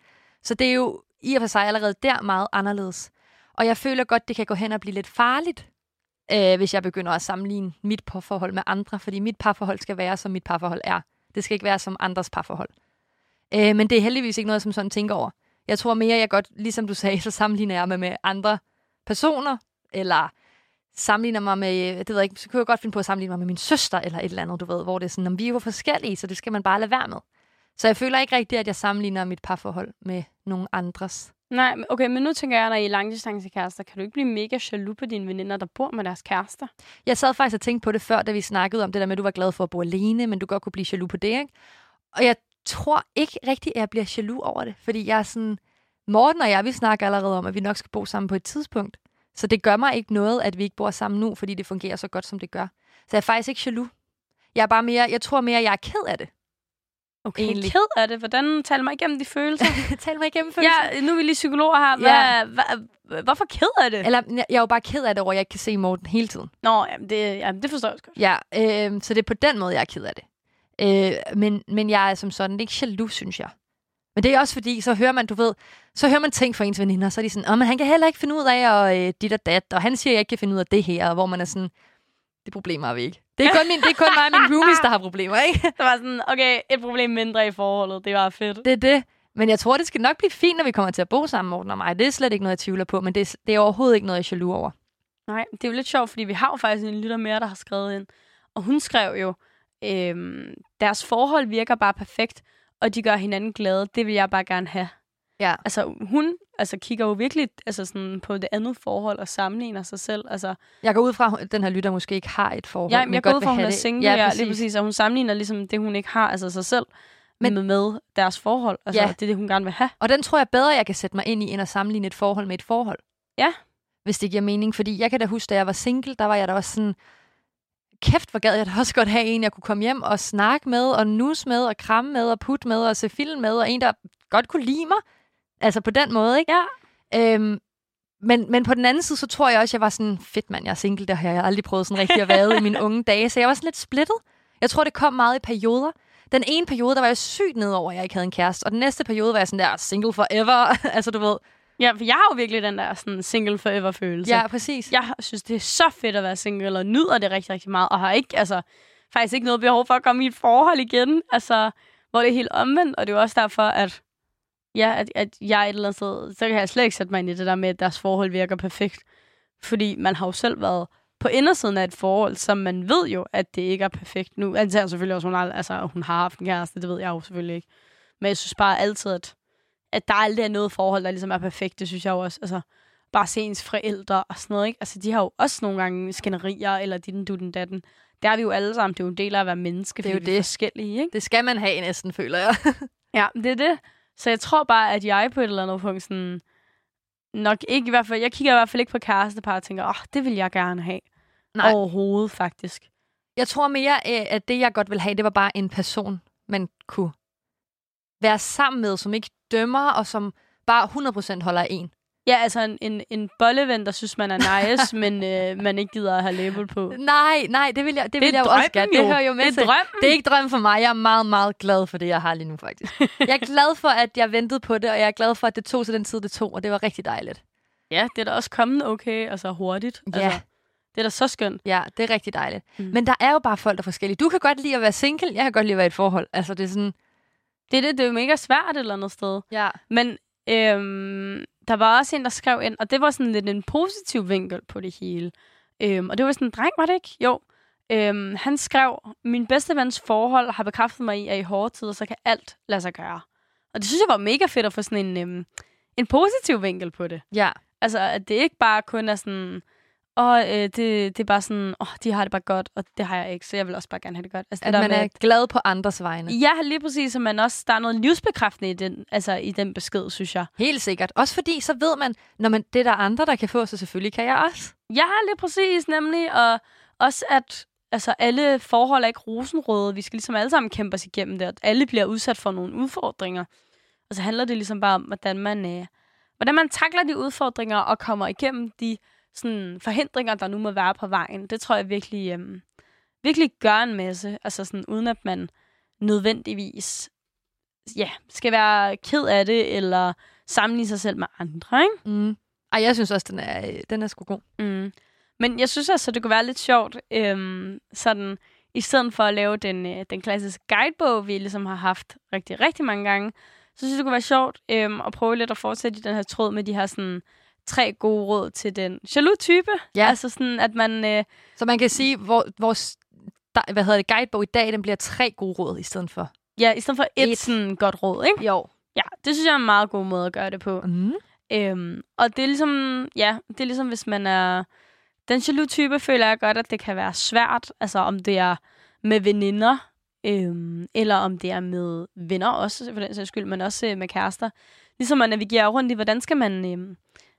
Så det er jo i og for sig allerede der meget anderledes. Og jeg føler godt, det kan gå hen og blive lidt farligt, øh, hvis jeg begynder at sammenligne mit parforhold med andre, fordi mit parforhold skal være, som mit parforhold er. Det skal ikke være som andres parforhold. Øh, men det er heldigvis ikke noget, som sådan tænker over. Jeg tror mere, jeg godt, ligesom du sagde, [LAUGHS] så sammenligner jeg mig med andre personer, eller sammenligner mig med, det ved jeg ikke, så kunne jeg godt finde på at sammenligne mig med min søster, eller et eller andet, du ved, hvor det er sådan, om vi er jo forskellige, så det skal man bare lade være med. Så jeg føler ikke rigtigt, at jeg sammenligner mit parforhold med nogen andres. Nej, men- okay, men nu tænker jeg, når I er langdistancekærester, kan du ikke blive mega jaloux på dine veninder, der bor med deres kærester? Jeg sad faktisk og tænkte på det før, da vi snakkede om det der med, at du var glad for at bo alene, men du godt kunne blive jaloux på det, ikke? Og jeg tror ikke rigtigt, at jeg bliver jaloux over det, fordi jeg er sådan... Morten og jeg, vi snakker allerede om, at vi nok skal bo sammen på et tidspunkt. Så det gør mig ikke noget, at vi ikke bor sammen nu, fordi det fungerer så godt, som det gør. Så jeg er faktisk ikke jaloux. Jeg er bare mere, jeg tror mere, jeg er ked af det. Okay, Egentlig. ked af det. Hvordan taler mig igennem de følelser? [LAUGHS] Tal mig igennem følelsen. ja, nu er vi lige psykologer her. Hvad, Ja. hvad, hvorfor ked af det? Eller, jeg er jo bare ked af det over, at jeg ikke kan se Morten hele tiden. Nå, jamen, det, jamen, det forstår jeg også godt. Ja, øh, så det er på den måde, jeg er ked af det. Øh, men, men jeg er som sådan ikke jaloux, synes jeg. Men det er også fordi, så hører man, du ved, så hører man ting fra ens veninder, så er de sådan, åh, men han kan heller ikke finde ud af at øh, dit og dat, og han siger, at jeg ikke kan finde ud af det her, og hvor man er sådan, det problemer har vi ikke. Det er kun, min, det er kun mig og mine [LAUGHS] roomies, der har problemer, ikke? Det var sådan, okay, et problem mindre i forholdet. Det var fedt. Det er det. Men jeg tror, det skal nok blive fint, når vi kommer til at bo sammen, Morten og mig. Det er slet ikke noget, jeg tvivler på, men det er, det er overhovedet ikke noget, jeg jaloux over. Nej, det er jo lidt sjovt, fordi vi har jo faktisk en lytter mere, der har skrevet ind. Og hun skrev jo, øhm, deres forhold virker bare perfekt, og de gør hinanden glade. Det vil jeg bare gerne have. Ja. Altså, hun altså, kigger jo virkelig altså, sådan, på det andet forhold og sammenligner sig selv. Altså, Jeg går ud fra, at den her lytter måske ikke har et forhold. ja, men jeg går ud fra, at hun er single, Ja, ja, præcis. lige præcis, og hun sammenligner ligesom det, hun ikke har, altså sig selv, Men- med, med deres forhold. Altså, Ja. det er det, hun gerne vil have. Og den tror jeg bedre, jeg kan sætte mig ind i, end at sammenligne et forhold med et forhold. Ja. Hvis det giver mening. Fordi jeg kan da huske, da jeg var single, der var jeg da også sådan, kæft, hvor gad jeg da også godt have en, jeg kunne komme hjem og snakke med, og nus med, og kramme med, og putte med, og se film med, og en, der godt kunne lide mig. Altså på den måde, ikke? Ja. Øhm, men, men på den anden side, så tror jeg også, jeg var sådan, fedt mand, jeg er single, det har jeg aldrig prøvet sådan rigtig at være i mine [LAUGHS] unge dage, så jeg var sådan lidt splittet. Jeg tror, det kom meget i perioder. Den ene periode, der var jeg sygt nedover, at jeg ikke havde en kæreste, og den næste periode var jeg sådan der, single forever, [LAUGHS] altså du ved. Ja, for jeg har jo virkelig den der sådan, single forever følelse. Ja, præcis. jeg synes, det er så fedt at være single, og nyder det rigtig, rigtig meget, og har ikke, altså, faktisk ikke noget behov for at komme i et forhold igen, altså, hvor det er helt omvendt, og det er jo også derfor, at, ja, at, at jeg et eller andet sted, så kan jeg slet ikke sætte mig ind i det der med, at deres forhold virker perfekt, fordi man har jo selv været på indersiden af et forhold, som man ved jo, at det ikke er perfekt. Nu antager jeg selvfølgelig også, at hun, har, altså, hun har haft en kæreste, det ved jeg jo selvfølgelig ikke. Men jeg synes bare altid, at, at der aldrig er noget forhold, der ligesom er perfekt. Det synes jeg jo også. Altså, bare se ens forældre og sådan noget, ikke? Altså, de har jo også nogle gange skænderier, eller din dutten datten. Der er vi jo alle sammen. Det er jo en del af at være menneske, Det er jo det. forskellige, ikke? Det skal man have næsten, føler jeg. [LAUGHS] Ja, det er det. Så jeg tror bare, at jeg på et eller andet punkt sådan, nok ikke i hvert fald, jeg kigger i hvert fald ikke på kærestepar og tænker, åh, oh, det vil jeg gerne have. Nej. Overhovedet, faktisk. Jeg tror mere, øh, at det, jeg godt vil have, det var bare en person, man kunne være sammen med, som ikke dømmer, og som bare 100% holder af en. Ja, altså en, en, en bolleven, der synes, man er nice, [LAUGHS] men øh, man ikke gider at have label på. Nej, nej, det vil jeg, det Det vil jeg jo også gerne. Det hører jo med Det er til. drømmen. Det er ikke drøm for mig. Jeg er meget, meget glad for det, jeg har lige nu, faktisk. jeg er glad for, at jeg ventede på det, og jeg er glad for, at det tog til den tid, det tog, og det var rigtig dejligt. Ja, det er da også kommet okay, altså hurtigt. Ja. Altså, det er da så skønt. Ja, det er rigtig dejligt. Mm. Men der er jo bare folk, der er forskellige. Du kan godt lide at være single, jeg kan godt lide at være i et forhold. Altså, det er sådan... Det er det, det er jo mega svært et eller andet sted. Ja. Men øhm, der var også en, der skrev ind, og det var sådan lidt en positiv vinkel på det hele. Øhm, og det var sådan en dreng, var det ikke? Jo. Øhm, han skrev, min bedste vens forhold har bekræftet mig i, at i hårde tider, så kan alt lade sig gøre. Og det synes jeg var mega fedt at få sådan en, øhm, en positiv vinkel på det. Ja. Altså, at det ikke bare kun er sådan, åh, øh, det, det er bare sådan, åh, de har det bare godt, og det har jeg ikke, så jeg vil også bare gerne have det godt. Altså, At det man med, er glad på andres vegne. Ja, lige præcis, og man også, der er noget livsbekræftende i den, altså, i den besked, synes jeg. Helt sikkert. Også fordi, så ved man, når man, det er der andre, der kan få, så selvfølgelig kan jeg også. Ja, lige præcis, nemlig. Og også, at altså, alle forhold er ikke rosenrøde. Vi skal ligesom alle sammen kæmpe os igennem det, og alle bliver udsat for nogle udfordringer. Og så handler det ligesom bare om, hvordan man, øh, hvordan man takler de udfordringer og kommer igennem de sådan, forhindringer, der nu må være på vejen. Det tror jeg virkelig, øh, virkelig gør en masse. Altså sådan, uden at man nødvendigvis ja, skal være ked af det, eller sammenligne sig selv med andre, ikke? Mm. Ej, jeg synes også, den er, øh, den er sgu god. Mm. Men jeg synes altså, det kunne være lidt sjovt, øhm, sådan, i stedet for at lave den, øh, den klassiske guidebog, vi ligesom har haft rigtig, rigtig mange gange, så synes jeg, det kunne være sjovt øhm, at prøve lidt at fortsætte i den her tråd med de her sådan, tre gode råd til den jaloux type. Ja. Altså sådan, at man... Øh, Så man kan sige, hvor vores der- hvad hedder det, guidebog i dag, den bliver tre gode råd i stedet for. ja, i stedet for et, Et. sådan godt råd, ikke? Jo. Ja, det synes jeg er en meget god måde at gøre det på. Mm. Øhm, og det er ligesom, ja, det er ligesom, hvis man er... Den jaloux type føler jeg godt, at det kan være svært. Altså, om det er med veninder, øhm, eller om det er med venner også, for den sags skyld, men også øh, med kærester. Ligesom at navigere rundt i, hvordan skal man... Øhm,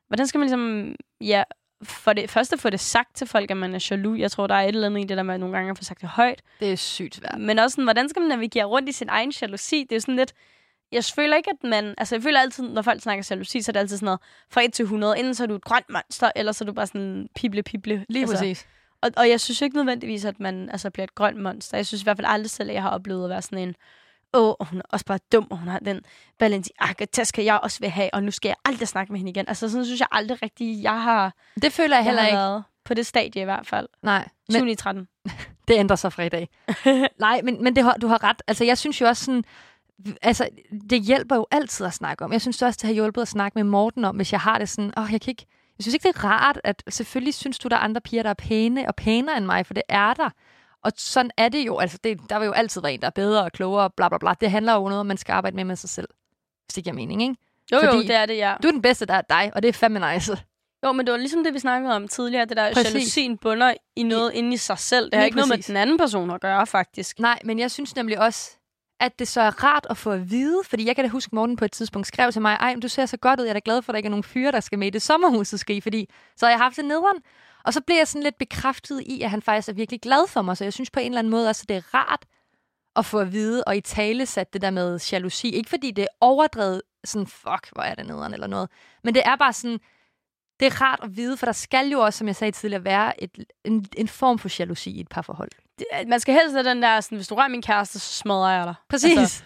hvordan skal man ligesom... Ja, for det første få det sagt til folk, at man er jaloux. Jeg tror, der er et eller andet i det der at nogle gange at få sagt det højt. Det er sygt svært. Men også sådan, hvordan skal man navigere rundt i sin egen jalousi? Det er sådan lidt... Jeg føler ikke, at man... Altså, jeg føler altid, når folk snakker jalousi, så er det altid sådan noget fra 1 til 100. Enten så er du et grønt monster, eller så er du bare sådan pible-pible. Lige altså, præcis. Og, og jeg synes ikke nødvendigvis, at man altså, bliver et grønt monster. Jeg synes i hvert fald aldrig selv, at jeg har oplevet at være sådan en... Åh, oh, hun er også bare dum, og hun har den Balenciaga-taske, jeg også vil have, og nu skal jeg aldrig snakke med hende igen. Altså, sådan synes jeg aldrig rigtigt, jeg har, Det føler jeg jeg heller har ikke. været på det stadie i hvert fald. Nej, men 7 i 13. [LAUGHS] det ændrer sig fra i dag. [LAUGHS] Nej, men, men det du har ret. Altså, jeg synes jo også sådan... Altså, det hjælper jo altid at snakke om. Jeg synes også, det har hjulpet at snakke med Morten om, hvis jeg har det sådan, åh, oh, jeg kan ikke... Jeg synes ikke, det er rart, at selvfølgelig synes du, der er andre piger, der er pæne og pænere end mig, for det er der. Og sådan er det jo. Altså, det, der vil jo altid være en, der er bedre og klogere, bla bla bla. Det handler jo om noget, man skal arbejde med med sig selv. Hvis det giver mening, ikke? Jo, jo, Fordi- det er det, ja. Du er den bedste, der er dig, og det er fandme nice. Jo, men det var ligesom det, vi snakkede om tidligere. Det der Præcis. jalousien bunder i noget inde i sig selv. Det har ikke noget med præcis. den anden person at gøre, faktisk. Nej, men jeg synes nemlig også, at det så er rart at få at vide, fordi jeg kan da huske, Morten på et tidspunkt skrev til mig, ej, du ser så godt ud, jeg er da glad for, at der ikke er nogen fyre, der skal med i det sommerhus, skal i, fordi så har jeg haft det nederen. Og så blev jeg sådan lidt bekræftet i, at han faktisk er virkelig glad for mig, så jeg synes på en eller anden måde også, at det er rart at få at vide, og i tale sat det der med jalousi. Ikke fordi det er overdrevet, sådan, fuck, hvor er det nederen eller noget, men det er bare sådan, det er rart at vide, for der skal jo også, som jeg sagde tidligere, være et, en, en form for jalousi i et parforhold. Det, man skal helst have den der, sådan, hvis du rører min kæreste, så smadrer jeg dig. Præcis. Altså,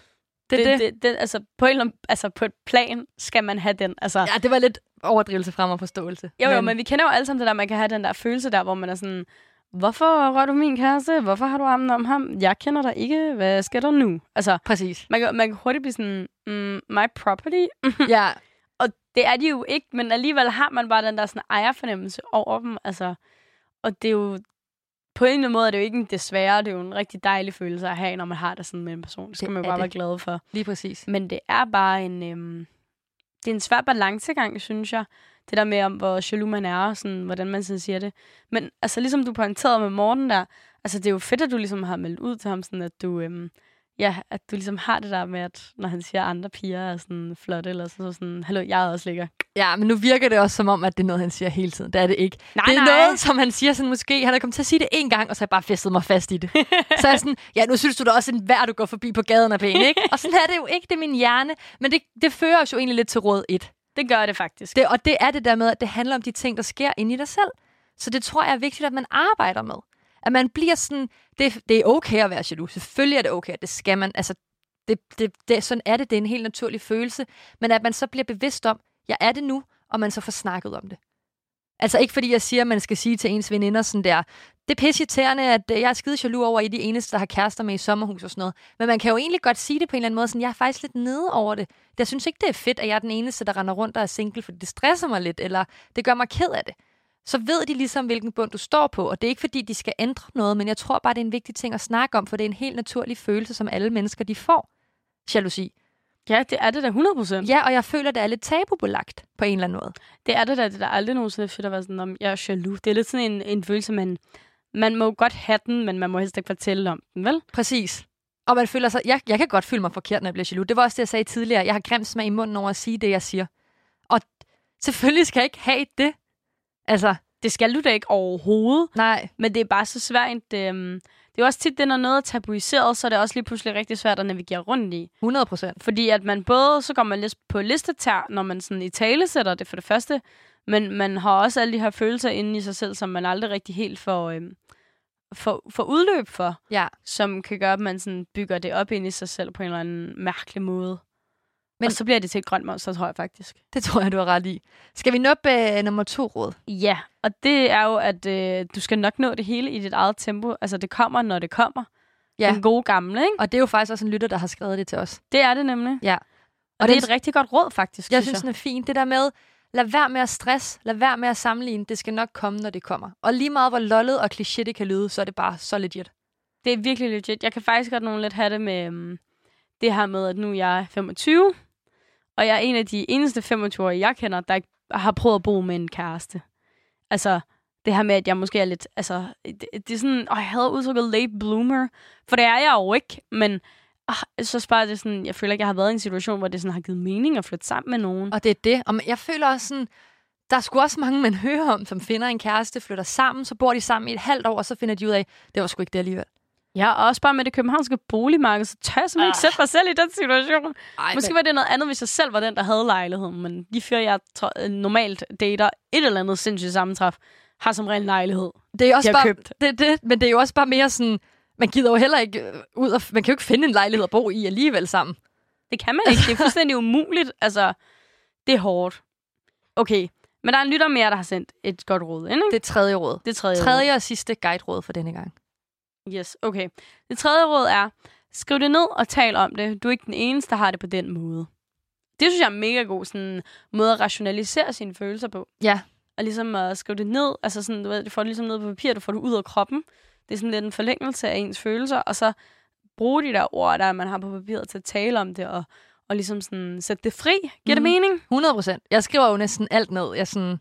det, det, det, det, det, altså, på, en, eller altså, på et plan skal man have den. Altså, Ja, det var lidt overdrivelse frem og forståelse. Jo, jo, men vi kender jo alle sammen det der, man kan have den der følelse der, hvor man er sådan, hvorfor rører du min kæreste? Hvorfor har du armen om ham? Jeg kender dig ikke. Hvad sker der nu? Altså, Præcis. man kan, man kan hurtigt blive sådan, mm, my property. [LAUGHS] ja, Og det er de jo ikke, men alligevel har man bare den der sådan ejerfornemmelse over dem. Altså, og det er jo, på en eller anden måde er det jo ikke en desværre, det er jo en rigtig dejlig følelse at have, når man har det sådan med en person. Det skal Det man jo bare det. være glad for. lige præcis. Men det er bare en, øhm, det er en svær balancegang, synes jeg. Det der med, om hvor jaloux man er, og sådan, hvordan man sådan siger det. Men altså, ligesom du pointerede med Morten der, altså det er jo fedt, at du ligesom har meldt ud til ham, sådan at du, øhm, ja, at du ligesom har det der med, at når han siger, at andre piger er sådan flotte, eller så, så sådan, hallo, jeg er også lækker. Ja, men nu virker det også som om, at det er noget, han siger hele tiden. Det er det ikke. Nej, det er nej. noget, som han siger sådan måske. Han er kommet til at sige det en gang, og så har jeg bare festet mig fast i det. [LAUGHS] så er sådan, ja, nu synes du da også, at hver du går forbi på gaden er pæn, ikke? Og sådan er det jo ikke, det er min hjerne. Men det, det fører os jo egentlig lidt til råd 1. Det gør det faktisk. Det, og det er det der med, at det handler om de ting, der sker inde i dig selv. Så det tror jeg er vigtigt, at man arbejder med. At man bliver sådan, det, det er okay at være jaloux. Selvfølgelig er det okay, det skal man. Altså, det, det, det, sådan er det, det er en helt naturlig følelse. Men at man så bliver bevidst om, jeg er det nu, og man så får snakket om det. Altså ikke fordi jeg siger, at man skal sige til ens veninder sådan der, det er pisseirriterende, at øh, jeg er skide jaloux over, at I er de eneste, der har kærester med i sommerhus og sådan noget. Men man kan jo egentlig godt sige det på en eller anden måde, sådan, jeg er faktisk lidt nede over det. Jeg synes ikke, det er fedt, at jeg er den eneste, der render rundt og er single, for det stresser mig lidt, eller det gør mig ked af det. Så ved de ligesom, hvilken bund du står på, og det er ikke fordi, de skal ændre noget, men jeg tror bare, det er en vigtig ting at snakke om, for det er en helt naturlig følelse, som alle mennesker de får. Jalousi. Ja, det er det da 100 procent. Ja, og jeg føler, det er lidt tabubelagt på en eller anden måde. Det er det da. Det er da aldrig nogensinde fedt at være sådan, om jeg er jaloux. Det er lidt sådan en, en følelse, man, man må godt have den, men man må helst ikke fortælle om den, vel? Præcis. Og man føler sig, jeg, jeg kan godt føle mig forkert, når jeg bliver jaloux. Det var også det, jeg sagde tidligere. Jeg har grim smag i munden over at sige det, jeg siger. Og selvfølgelig skal jeg ikke have det. Altså, Det skal du da ikke overhovedet. nej. Men det er bare så svært. øhm, Det er også tit, det når noget er tabuiseret, så er det også lige pludselig rigtig svært at navigere rundt i. 100 procent. Fordi at man både, så går man lidt på listetær, når man sådan i tale sætter det for det første, men man har også alle de her følelser inde i sig selv, som man aldrig rigtig helt får, øhm, får, får udløb for, Ja. som kan gøre, at man sådan bygger det op ind i sig selv på en eller anden mærkelig måde. Men, og så bliver det til et grønt monster, tror jeg faktisk. Det tror jeg, du har ret i. Skal vi nå op uh, nummer to råd? Ja, og det er jo, at øh, du skal nok nå det hele i dit eget tempo. Altså, det kommer, når det kommer. Ja. Den gode gamle, ikke? Og det er jo faktisk også en lytter, der har skrevet det til os. Det er det nemlig. Ja. Og, og det er et rigtig godt råd, faktisk. Jeg synes, den er fint. Det der med, lad være med at stress, lad være med at sammenligne. Det skal nok komme, når det kommer. Og lige meget, hvor lollet og kliché det kan lyde, så er det bare så legit. Det er virkelig legit. Jeg kan faktisk godt nogle lidt have det med um, det her med, at nu jeg er 25, og jeg er en af de eneste 25 jeg kender, der ikke har prøvet at bo med en kæreste. Altså, det her med, at jeg måske er lidt, altså, det, det er sådan, åh, jeg havde udtrykket late bloomer, for det er jeg jo ikke, men ah, så bare det sådan, jeg føler ikke, jeg har været i en situation, hvor det sådan har givet mening at flytte sammen med nogen. Og det er det. Og jeg føler også sådan, der er sgu også mange, man [LAUGHS] hører om, som finder en kæreste, flytter sammen, så bor de sammen i et halvt år, og så finder de ud af, det var sgu ikke det alligevel. Ja, og også bare med det københavnske boligmarked, så tør jeg simpelthen ikke sætte mig selv i den situation. Ej, Måske var det noget andet, hvis jeg selv var den, der havde lejligheden, men de fyre, jeg tro- normalt dater et eller andet sindssygt sammentræf, har som regel lejlighed. det er også de bare, købt. Det, det, men det er jo også bare mere sådan, man gider jo heller ikke øh, ud og, man kan jo ikke finde en lejlighed at bo i alligevel sammen. Det kan man ikke. Det er fuldstændig umuligt. Altså, det er hårdt. Okay, men der er en lytter mere, der har sendt et godt råd ind, ikke? Det er tredje råd. Det er tredje, råd. Tredje og sidste guide-råd for denne gang. Yes, okay. Det tredje råd er, skriv det ned og tal om det. Du er ikke den eneste, der har det på den måde. Det synes jeg er en mega god sådan, måde at rationalisere sine følelser på. Ja. Og ligesom at skrive det ned, altså sådan, du ved, du får det ligesom ned på papir, du får det ud af kroppen. Det er sådan lidt en forlængelse af ens følelser, og så bruge de der ord, der man har på papiret til at tale om det, og, og ligesom sådan sætte det fri. Giver mm. det Mhm. mening? 100 procent. Jeg skriver jo næsten alt ned. Jeg sådan,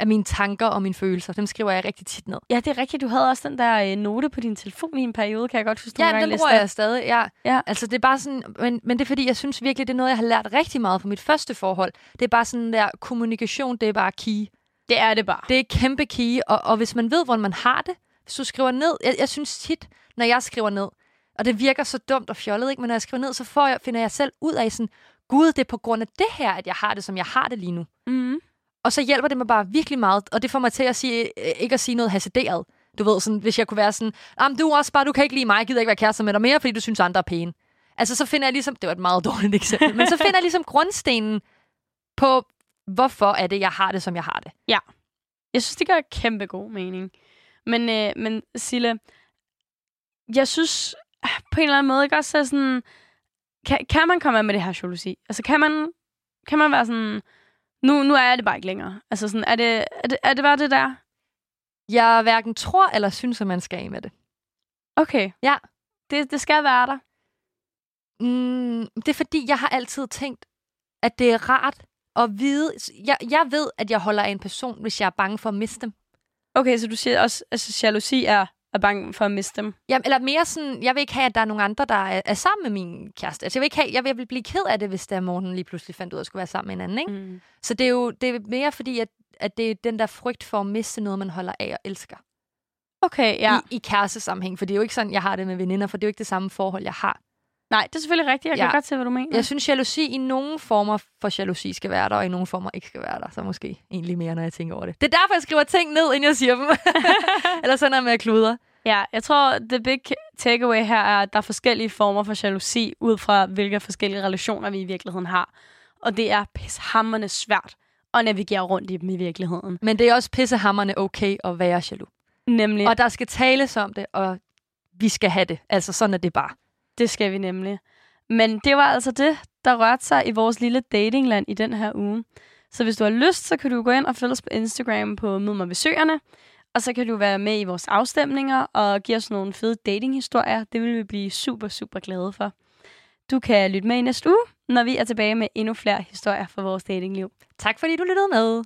af mine tanker og mine følelser. Dem skriver jeg rigtig tit ned. Ja, det er rigtigt. Du havde også den der øh, note på din telefon i en periode, kan jeg godt huske. Ja, den bruger jeg stadig. Ja. Ja. Altså, det er bare sådan, men, men det er fordi, jeg synes virkelig, det er noget, jeg har lært rigtig meget på mit første forhold. Det er bare sådan der, kommunikation, det er bare key. Det er det bare. Det er kæmpe key, og, og hvis man ved, hvordan man har det, hvis du skriver ned, jeg, jeg synes tit, når jeg skriver ned, og det virker så dumt og fjollet, ikke? men når jeg skriver ned, så får jeg, finder jeg selv ud af sådan, gud, det er på grund af det her, at jeg har det, som jeg har det lige nu. Mm. Og så hjælper det mig bare virkelig meget, og det får mig til at sige, øh, ikke at sige noget hasarderet. Du ved, sådan, hvis jeg kunne være sådan, Jamen, du er også bare, du kan ikke lide mig, jeg gider ikke være kærester med dig mere, fordi du synes, andre er pæne. Altså, så finder jeg ligesom, det var et meget [LAUGHS] dårligt eksempel, men så finder jeg ligesom grundstenen på, hvorfor er det, jeg har det, som jeg har det. Ja. Jeg synes, det gør kæmpe god mening. Men, øh, men Sille, jeg synes ah, på en eller anden måde ikke også så sådan... Kan, kan man komme af med det her jalousi? Altså, kan man, kan man være sådan... Nu, nu er det bare ikke længere. Altså, sådan, er, det, er, det, er det bare det der? Jeg hverken tror eller synes, at man skal af med det. Okay. Ja. Det, det skal være der. Mm, det er fordi, jeg har altid tænkt, at det er rart at vide... Jeg, jeg ved, at jeg holder af en person, hvis jeg er bange for at miste dem. Okay, så du siger også, at altså, jalousi er, er bange for at miste dem. Jamen, eller mere sådan, jeg vil ikke have, at der er nogen andre, der er, er sammen med min kæreste. Altså, jeg vil, ikke have, jeg vil blive ked af det, hvis der morgen lige pludselig fandt ud af at skulle være sammen med en anden. Ikke? Mm. Så det er jo det er mere fordi, at, at det er den der frygt for at miste noget, man holder af og elsker. Okay, ja. I, i kærestesammenhæng. For det er jo ikke sådan, jeg har det med veninder, for det er jo ikke det samme forhold, jeg har. Nej, det er selvfølgelig rigtigt. Jeg kan Ja. godt se, hvad du mener. Jeg synes, jalousi i nogle former for jalousi skal være der, og i nogle former ikke skal være der. Så måske egentlig mere, når jeg tænker over det. Det er derfor, jeg skriver ting ned, inden jeg siger dem. [LAUGHS] Eller sådan noget med at kludre. Ja, jeg tror, the big takeaway her er, at der er forskellige former for jalousi, ud fra hvilke forskellige relationer vi i virkeligheden har. Og det er pishammerende svært at navigere rundt i dem i virkeligheden. Men det er også pissehammerne okay at være jaloux. Nemlig, Og der skal tales om det, og vi skal have det. Altså, sådan er det bare det skal vi nemlig. Men det var altså det, der rørte sig i vores lille datingland i den her uge. Så hvis du har lyst, så kan du gå ind og følge os på Instagram på Mød mig ved Søerne. Og så kan du være med i vores afstemninger og give os nogle fede datinghistorier. Det vil vi blive super, super glade for. Du kan lytte med i næste uge, når vi er tilbage med endnu flere historier fra vores datingliv. Tak fordi du lyttede med.